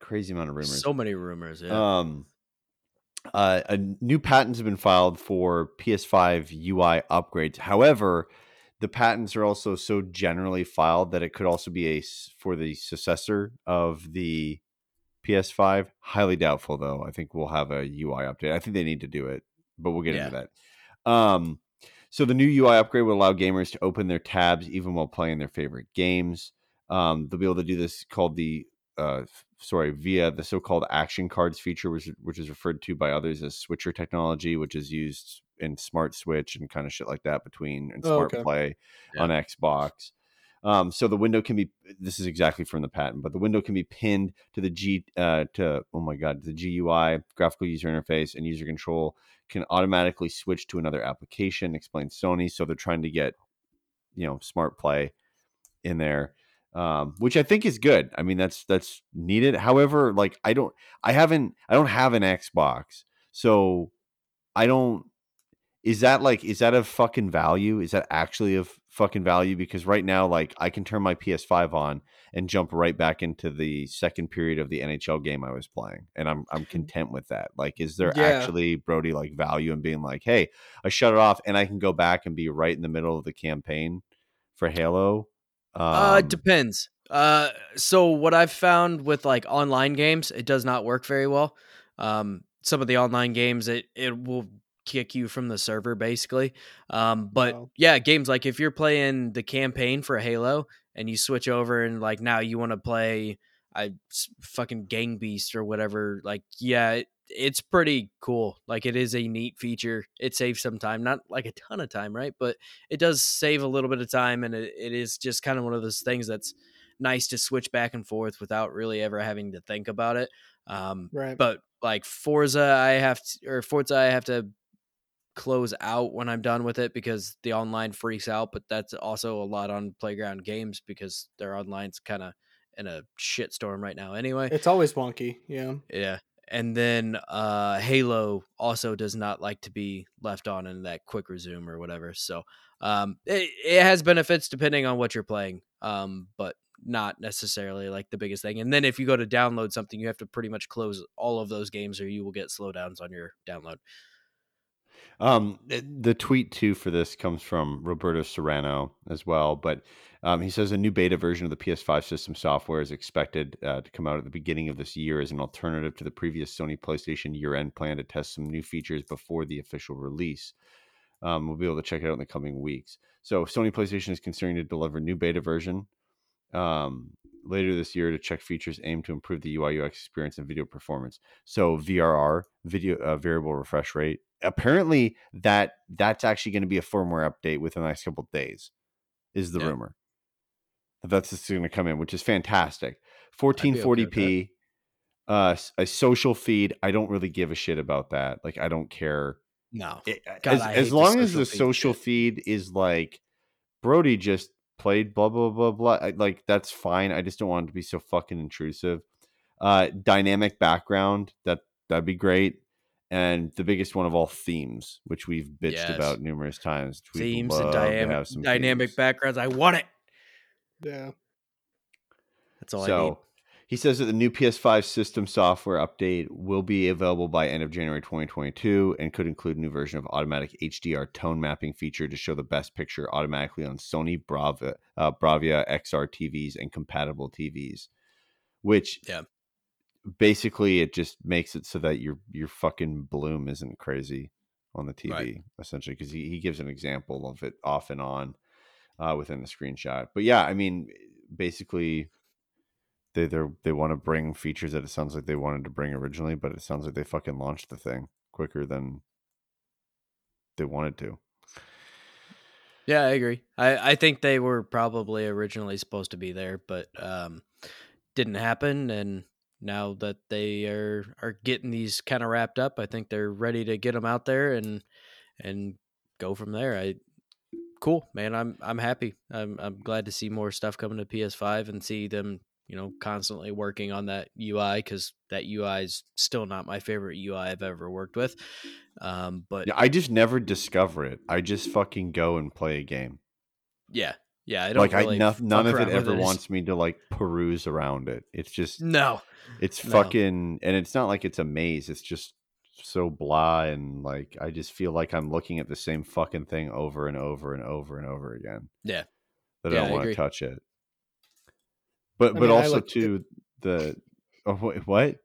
crazy amount of rumors. so many rumors. Yeah. Um, uh, a new patents have been filed for PS5 UI upgrades. However, the patents are also so generally filed that it could also be a for the successor of the PS5. Highly doubtful, though. I think we'll have a UI update. I think they need to do it, but we'll get into that. Um, so the new UI upgrade will allow gamers to open their tabs even while playing their favorite games. Um, they'll be able to do this called the uh, sorry, via the so-called action cards feature, which which is referred to by others as switcher technology, which is used in Smart Switch and kind of shit like that between and Oh, Smart okay. Play Yeah. on Xbox. Um, so the window can be this is exactly from the patent, but the window can be pinned to the G uh, to oh my god the GUI graphical user interface and user control can automatically switch to another application. Explains Sony. So they're trying to get you know Smart Play in there, um, which I think is good. I mean that's that's needed. However, like I don't I haven't I don't have an Xbox, so I don't is that like is that of fucking value is that actually of fucking value because right now like i can turn my ps5 on and jump right back into the second period of the nhl game i was playing and i'm i'm content with that like is there Yeah. actually brody like value in being like hey i shut it off and i can go back and be right in the middle of the campaign for halo uh, Um, it depends. Uh, so what I've found with like online games, it does not work very well. Um, some of the online games, it it will kick you from the server basically. Um, but Wow. yeah, games like if you're playing the campaign for Halo and you switch over and like now you want to play I fucking Gang Beast or whatever, like yeah, it, it's pretty cool. Like it is a neat feature. It saves some time, not like a ton of time, right? But it does save a little bit of time, and it, it is just kind of one of those things that's nice to switch back and forth without really ever having to think about it. Um, Right. but like Forza, I have to, or Forza, I have to close out when I'm done with it because the online freaks out. But that's also a lot on Playground Games because their online's kind of in a shitstorm right now. Anyway, It's always wonky. Yeah. yeah. And then uh Halo also does not like to be left on in that quick resume or whatever. So um it, it has benefits depending on what you're playing. Um but not necessarily like the biggest thing. And then if you go to download something, you have to pretty much close all of those games or you will get slowdowns on your download. Um, the tweet too for this comes from Roberto Serrano as well, but um, he says a new beta version of the PS5 system software is expected uh, to come out at the beginning of this year as an alternative to the previous Sony PlayStation year-end plan to test some new features before the official release. Um, we'll be able to check it out in the coming weeks. So Sony PlayStation is considering to deliver new beta version um, later this year to check features aimed to improve the UI UX experience and video performance. So VRR, video uh, variable refresh rate. Apparently, that that's actually going to be a firmware update within the next couple of days. Is the Yeah. rumor that that's just going to come in, which is fantastic. be okay with 1440p, uh, a social feed. I don't really give a shit about that. Like, I don't care No. it, God, as, as long as the feed social feed is like Brody just played blah blah blah blah I- like that's fine i just don't want it to be so fucking intrusive uh dynamic background that that'd be great and the biggest one of all themes which we've bitched Yes. about numerous times We'd Themes and dynamic have some dynamic themes. backgrounds. I want it. Yeah. That's all I need. so he says that the new PS5 system software update will be available by end of January 2022 and could include a new version of automatic HDR tone mapping feature to show the best picture automatically on Sony Brava, uh, Bravia XR TVs and compatible TVs, which Yeah. Basically it just makes it so that your your fucking bloom isn't crazy on the TV Right. essentially because he, he gives an example of it off and on uh, within the screenshot. But yeah, I mean, basically, they they they want to bring features that it sounds like they wanted to bring originally, but it sounds like they fucking launched the thing quicker than they wanted to. Yeah, I agree. I, I think they were probably originally supposed to be there, but um, didn't happen. And now that they are are getting these kind of wrapped up, I think they're ready to get them out there and and go from there. I cool, man. I'm I'm happy. I'm I'm glad to see more stuff coming to PS5 and see them, you know, constantly working on that UI because that UI is still not my favorite UI I've ever worked with. Um, but Yeah, I just never discover it. I just fucking go and play a game. yeah, yeah, I don't Like really I no, none of it ever It's- wants me to like peruse around it. It's just No, it's No. fucking and it's not like it's a maze. It's just so blah and like I just feel like I'm looking at the same fucking thing over and over and over and over again. Yeah. That Yeah, I I don't want to touch it. But I but mean, also looked at- too the oh wait, what?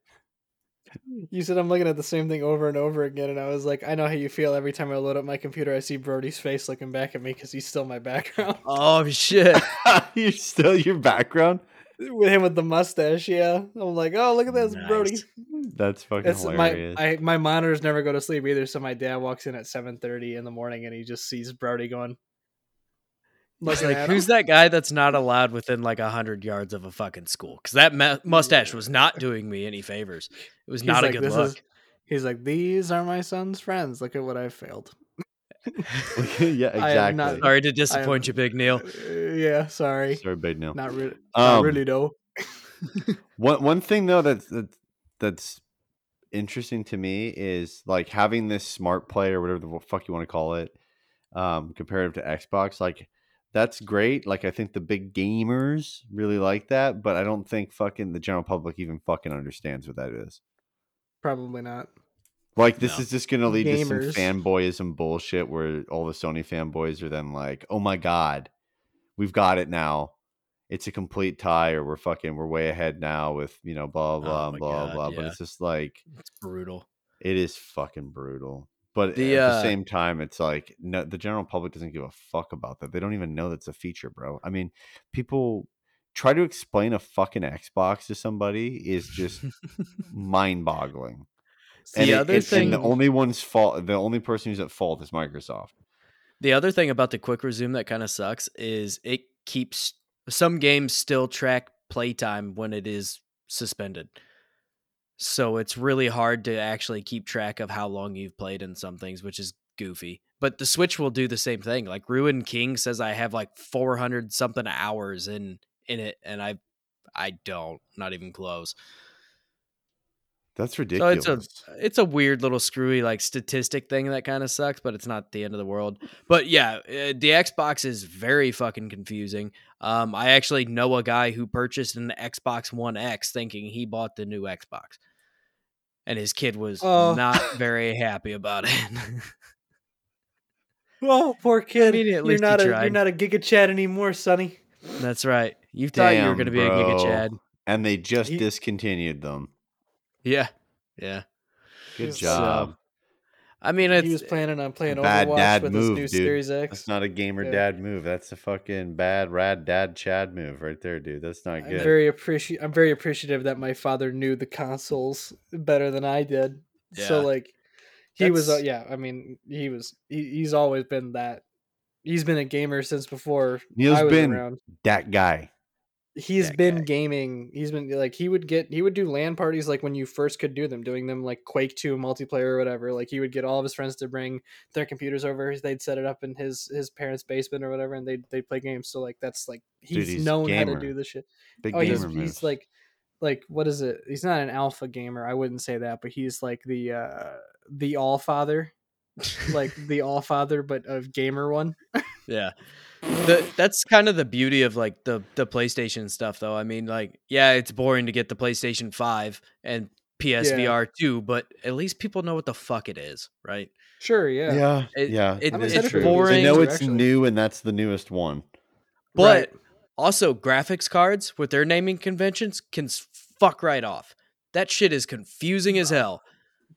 You said I'm looking at the same thing over and over again, and I was like, I know how you feel every time I load up my computer. I see Brody's face looking back at me because he's still my background. Oh shit! You're still your background? with him with the mustache. Yeah, I'm like, oh, look at this, Brody. That's fucking It's my hilarious. I, my monitors never go to sleep either. So my dad walks in at 7:30 in the morning and he just sees Brody going. He's like, who's that guy that's not allowed within like a hundred yards of a fucking school? Because that ma- mustache was not doing me any favors. It was He's not like, a good "This look. is-" He's like, these are my son's friends. Look at what I failed. yeah, I am not- exactly. Sorry to disappoint you, Big Neil. Uh, yeah, sorry. Sorry, Big Neil. Not really. not Um, really though. One one thing though that's that's, that's interesting to me is like having this smart play or whatever the fuck you want to call it, um, comparative to Xbox. Like that's great. Like I think the big gamers really like that, but I don't think fucking the general public even fucking understands what that is. Probably not. Like this No. is just gonna lead Gamers. to some fanboyism bullshit where all the Sony fanboys are then like, "Oh my god, we've got it now. It's a complete tie, or we're fucking we're way ahead now with you know blah blah Oh blah God, blah." But it's just like It's brutal. it is fucking brutal. But The, at uh, the same time, it's like no, the general public doesn't give a fuck about that. They don't even know that's a feature, bro. I mean, people try to explain a fucking Xbox to somebody is just mind-boggling. The and other thing, and the only one's fault, the only person who's at fault is Microsoft. the other thing about the quick resume that kind of sucks is it keeps some games still track playtime when it is suspended. So it's really hard to actually keep track of how long you've played in some things, which is goofy. But the Switch will do the same thing. Like Ruined King says I have like 400 something hours in in it and I I don't, not even close. That's So ridiculous. it's a it's a weird little screwy like statistic thing that kind of sucks, but it's not the end of the world. But yeah, uh, the Xbox is very fucking confusing. Um, I actually know a guy who purchased an Xbox One X thinking he bought the new Xbox, and his kid was Oh. not very happy about it. Oh, poor kid. mean, at you're least he not a you're not a Giga Chad anymore, Sonny. That's right. You thought you were going to be a Giga bro. Chad. and they just He- discontinued them. Yeah, yeah. Good He's- job. I mean, he was planning on playing Bad Overwatch dad with move, his new dude. Series X. That's not a gamer Yeah. dad move. That's a fucking bad rad dad Chad move right there, dude. That's not I'm good. very appreciative. I'm very appreciative that my father knew the consoles better than I did. So like, he was. Uh, yeah, I mean, he was. He, he's always been that. He's been a gamer since before Neil's I was been around. that guy. He's been guy. gaming. He's been like he would get he would do LAN parties like when you first could do them, doing them like Quake Two multiplayer or whatever. Like he would get all of his friends to bring their computers over. They'd set it up in his his parents' basement or whatever, and they'd they'd play games. So like that's like Dude, he's, he's known how to do this shit. Big oh, gamer he's move. he's like like what is it? He's not an alpha gamer. I wouldn't say that, but he's like the uh the all father, like the all father, but of gamer one. Yeah. The, that's kind of the beauty of like the the PlayStation stuff though. I mean like yeah, it's boring to get the PlayStation 5 and PSVR 2, but at least people know what the fuck it is, right? Sure, yeah. yeah, It- yeah. it- I'm it's true. boring. They know it's actually. new, and that's the newest one. But Right. also graphics cards with their naming conventions can fuck right off. That shit is confusing as hell.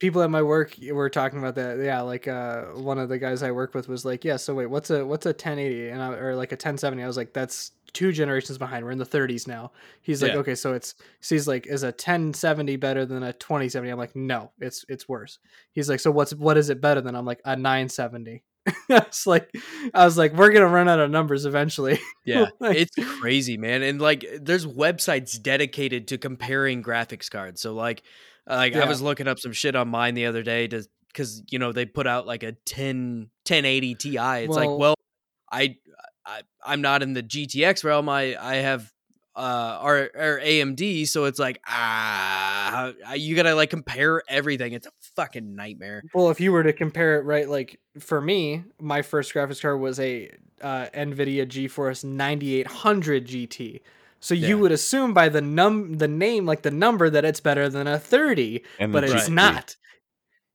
People at my work were talking about that. Yeah, like uh, one of the guys I work with was like, "Yeah, so wait, what's a what's a 1080 and I, or like a 1070?" I was like, "That's two generations behind. We're in the 30s now." He's like, Yeah. "Okay, so it's so he's like, is a 1070 better than a 2070?" I'm like, "No, it's it's worse." He's like, "So what's what is it better than?" I'm like, "A 970." It's like I was like, "We're gonna run out of numbers eventually." Yeah, Like- it's crazy, man. And like, there's websites dedicated to comparing graphics cards. So like, like I was looking up some shit on mine the other day to because you know they put out like a 10 1080 Ti. It's like, Well- well, I, I I'm not in the GTX realm. I I have uh or, or AMD, so it's like ah, you gotta like compare everything. It's a fucking nightmare. Well, if you were to compare it, right, like for me, my first graphics card was a uh, NVIDIA GeForce 9800 GT. So Yeah. you would assume by the num the name, like the number, that it's better than a 30, And but it's not.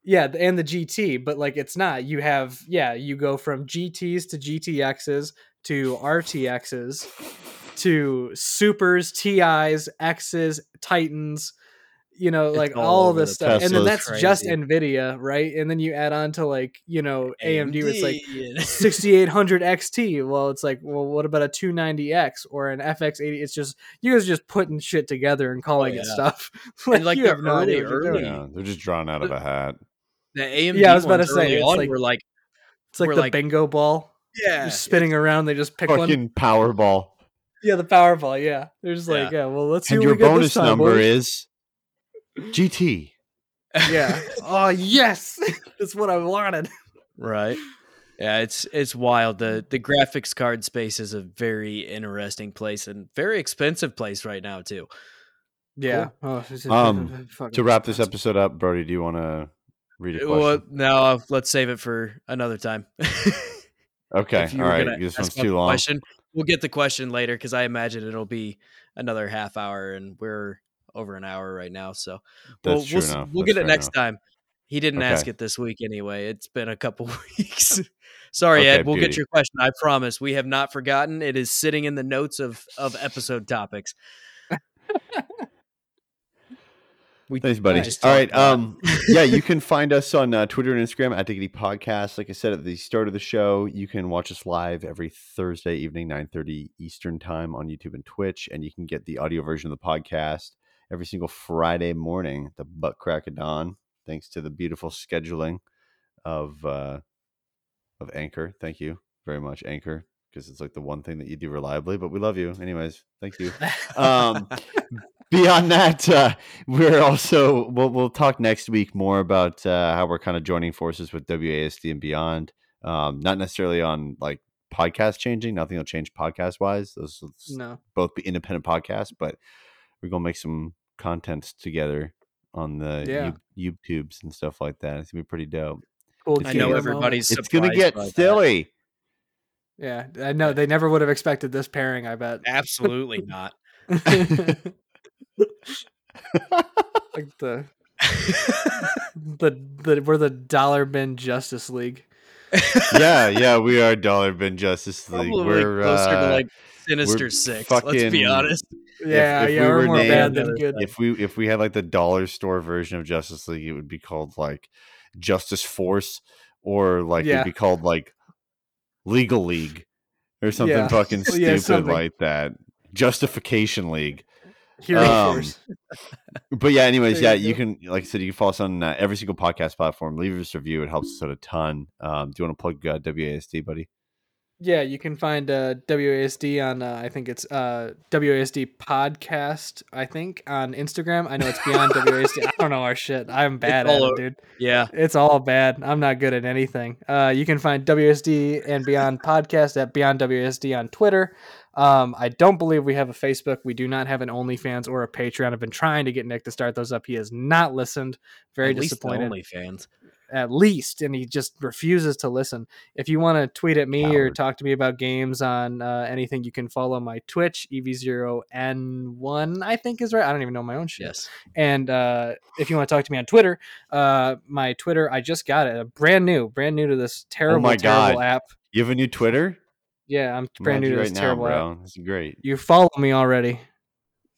Yeah, and the GT, but like it's not. You have yeah, you go from GTS to GTXs to RTXs to Supers, TIs, X's, Titans. You know, It's like all all, this the stuff, and then Tesla's that's just. Nvidia, right? And then you add on to like you know AMD, where it's like 6800 XT. Well, it's like, well, what about a 290X or an FX80? It's just you guys are just putting shit together and oh, calling it Oh, yeah. stuff. And, like, you have no idea early- what you're doing. early- Yeah, they're just drawn out of a hat. the AMD Yeah, I was about to say, early it's on like- were like It's like We're the like- bingo ball, yeah, just spinning around. They just pick one. Fucking Powerball. Yeah, the Powerball. Yeah, they're just like, yeah. Well, let's see And what your we get bonus this time, number boys. is GT. yeah. Oh yes, that's what I wanted. right. Yeah, it's it's wild. the The graphics card space is a very interesting place and very expensive place right now too. Yeah. Oh, Um, To wrap this episode up, Brody, do you want to read a question? Well, no, let's save it for another time. okay, If you all were right. gonna This one's too long. Question, we'll get the question later because I imagine it'll be another half hour, and we're over an hour right now. So we'll, we'll, we'll get it next enough. time. He didn't ask it this week anyway. It's been a couple weeks. Sorry, Okay, Ed. We'll beauty. get your question. I promise. We have not forgotten. It is sitting in the notes of of episode topics. We Thanks, buddy. All right. Um, yeah, you can find us on uh, Twitter and Instagram at Diggity Podcast. Like I said at the start of the show, you can watch us live every Thursday evening, nine thirty Eastern time on YouTube and Twitch, and you can get the audio version of the podcast every single Friday morning, the butt crack of dawn. Thanks to the beautiful scheduling of uh, of Anchor. Thank you very much, Anchor, because it's like the one thing that you do reliably. But we love you, anyways. Thank you. Um, beyond that, uh, we're also we'll we'll talk next week more about uh, how we're kind of joining forces with WASD and beyond. Um, not necessarily on like podcast changing. Nothing will change podcast wise. Those will No. both be independent podcasts, but we're gonna make some contents together on the Yeah. you YouTubes and stuff like that. It's gonna be pretty dope. Cool It's I know gonna- everybody's. It's gonna get by that. silly. Yeah, I know they never would have expected this pairing. I bet. Absolutely not. like the the the we're the dollar bin Justice League. yeah, yeah, we are Dollar Bin Justice League. Probably we're closer uh, to like Sinister we're Six. Let's be honest. Yeah, if yeah, we we're were more bad than good. if we if we had like the dollar store version of Justice League, it would be called like Justice Force, or like Yeah. it'd be called like Legal League, or something Yeah. fucking Yeah, stupid something. like that. Justification League. Hero um, Force. But yeah, anyways, There yeah, you you can like I said, you can follow us on uh, every single podcast platform. Leave us a review; it helps us out a ton. Um, do you want to plug uh, WASD, buddy? Yeah, you can find uh, WASD on uh, I think it's uh, WASD podcast. I think on Instagram. I know it's beyond WASD. I don't know our shit. I'm bad at it, dude. Yeah. It's all bad. I'm not good at anything. Uh, you can find WASD and Beyond podcast at Beyond WASD on Twitter. Um, I don't believe we have a Facebook. We do not have an OnlyFans or a Patreon. I've been trying to get Nick to start those up. He has not listened. Very At disappointed. OnlyFans. at least, and he just refuses to listen. If you want to tweet at me or talk to me about games on uh, anything, you can follow my Twitch ev0n1. I think is right. I don't even know my own shit. Yes. And uh, if you want to talk to me on Twitter, uh, my Twitter, I just got it, brand new, brand new to this terrible, Oh my terrible God. app. You have a new Twitter? Yeah, I'm I'm brand new to you this now, terrible app. bro. This is great. You follow me already.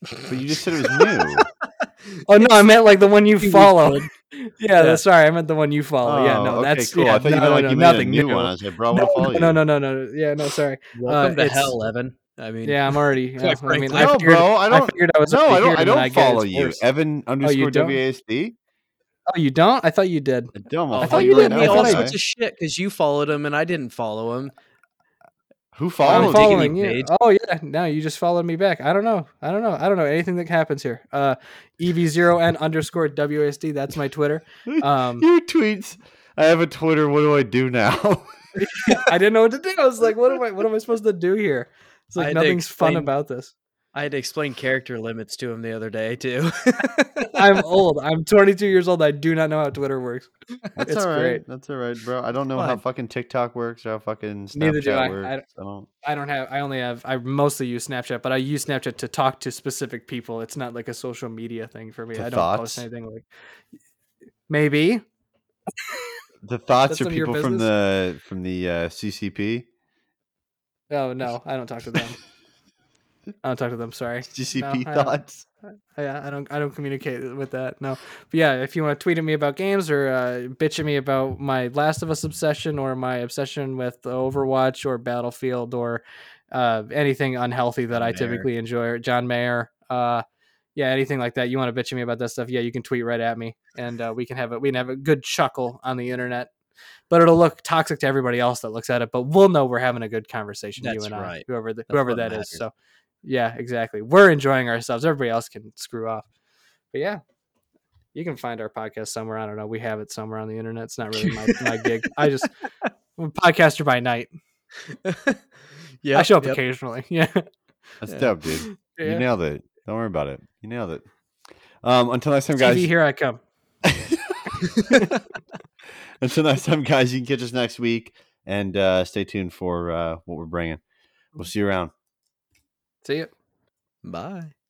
But you just said it was new. Oh no, I meant like the one you follow. yeah, Yeah. sorry. I meant the one you follow. yeah, Oh, no, okay, that's cool. yeah, I thought you no, meant like no, you nothing a new new. one. I was like, bro, I want to No, follow you. no, no, no, no. Yeah, no, sorry. Welcome uh, to it's- hell, Evan. I mean, Yeah, I'm already. yeah, I mean, frankly. I No, figured, bro, I don't. figured I was. no, I don't. I don't get follow it's you. worse. Evan oh, underscore don't? WASD. Oh, you don't? I thought you did. I don't. Oh, I'll thought you you did. did me all sorts of shit because you followed him and I didn't follow him. Who I'm followed Diggity following you. page. Oh yeah, no, you just followed me back. I don't know. I don't know. I don't know anything that happens here. Uh, ev0n underscore WASD. That's my Twitter. you? Um, Your tweets. I have a Twitter. What do I do now? I didn't know what to do. I was like, what am I? What am I supposed to do here? It's like had to nothing's fun about this. I had to explain character limits to him the other day too. I'm old. I'm 22 years old. I do not know how Twitter works. That's It's all right. great. That's all right, bro. I don't know how fucking TikTok works or how fucking Snapchat Neither do I. works. I- I don't. I don't have. I only have. I mostly use Snapchat, but I use Snapchat to talk to specific people. It's not like a social media thing for me. To I don't thoughts? post anything like. Maybe. The thoughts That's are none of your people from the from the uh, CCP. Oh no, I don't talk to them. I don't talk to them. Sorry. GCP I don't. thoughts. Yeah, I don't I don't communicate with that. No. But yeah, if you want to tweet at me about games or uh, bitch at me about my Last of Us obsession or my obsession with Overwatch or Battlefield or uh, anything unhealthy that John I Mayer. typically enjoy, John Mayer, uh, yeah, anything like that. You want to bitch at me about that stuff? Yeah, you can tweet right at me, and uh, we can have it. We can have a good chuckle on the internet. But it'll look toxic to everybody else that looks at it. But we'll know we're having a good conversation. you That's and I, right. whoever the, That's whoever what that is. matters. So yeah, exactly. We're enjoying ourselves. Everybody else can screw off. But yeah, you can find our podcast somewhere. I don't know. We have it somewhere on the internet. It's not really my, my gig. I just I'm a podcaster by night. yeah, I show up occasionally. Yeah. That's Yeah. dope, dude. You nailed it. Don't worry about it. You nailed it. Um, until next time, guys. TV, guys. here I come. until next time, guys. You can catch us next week, and uh, stay tuned for uh, what we're bringing. We'll see you around. See you. Bye.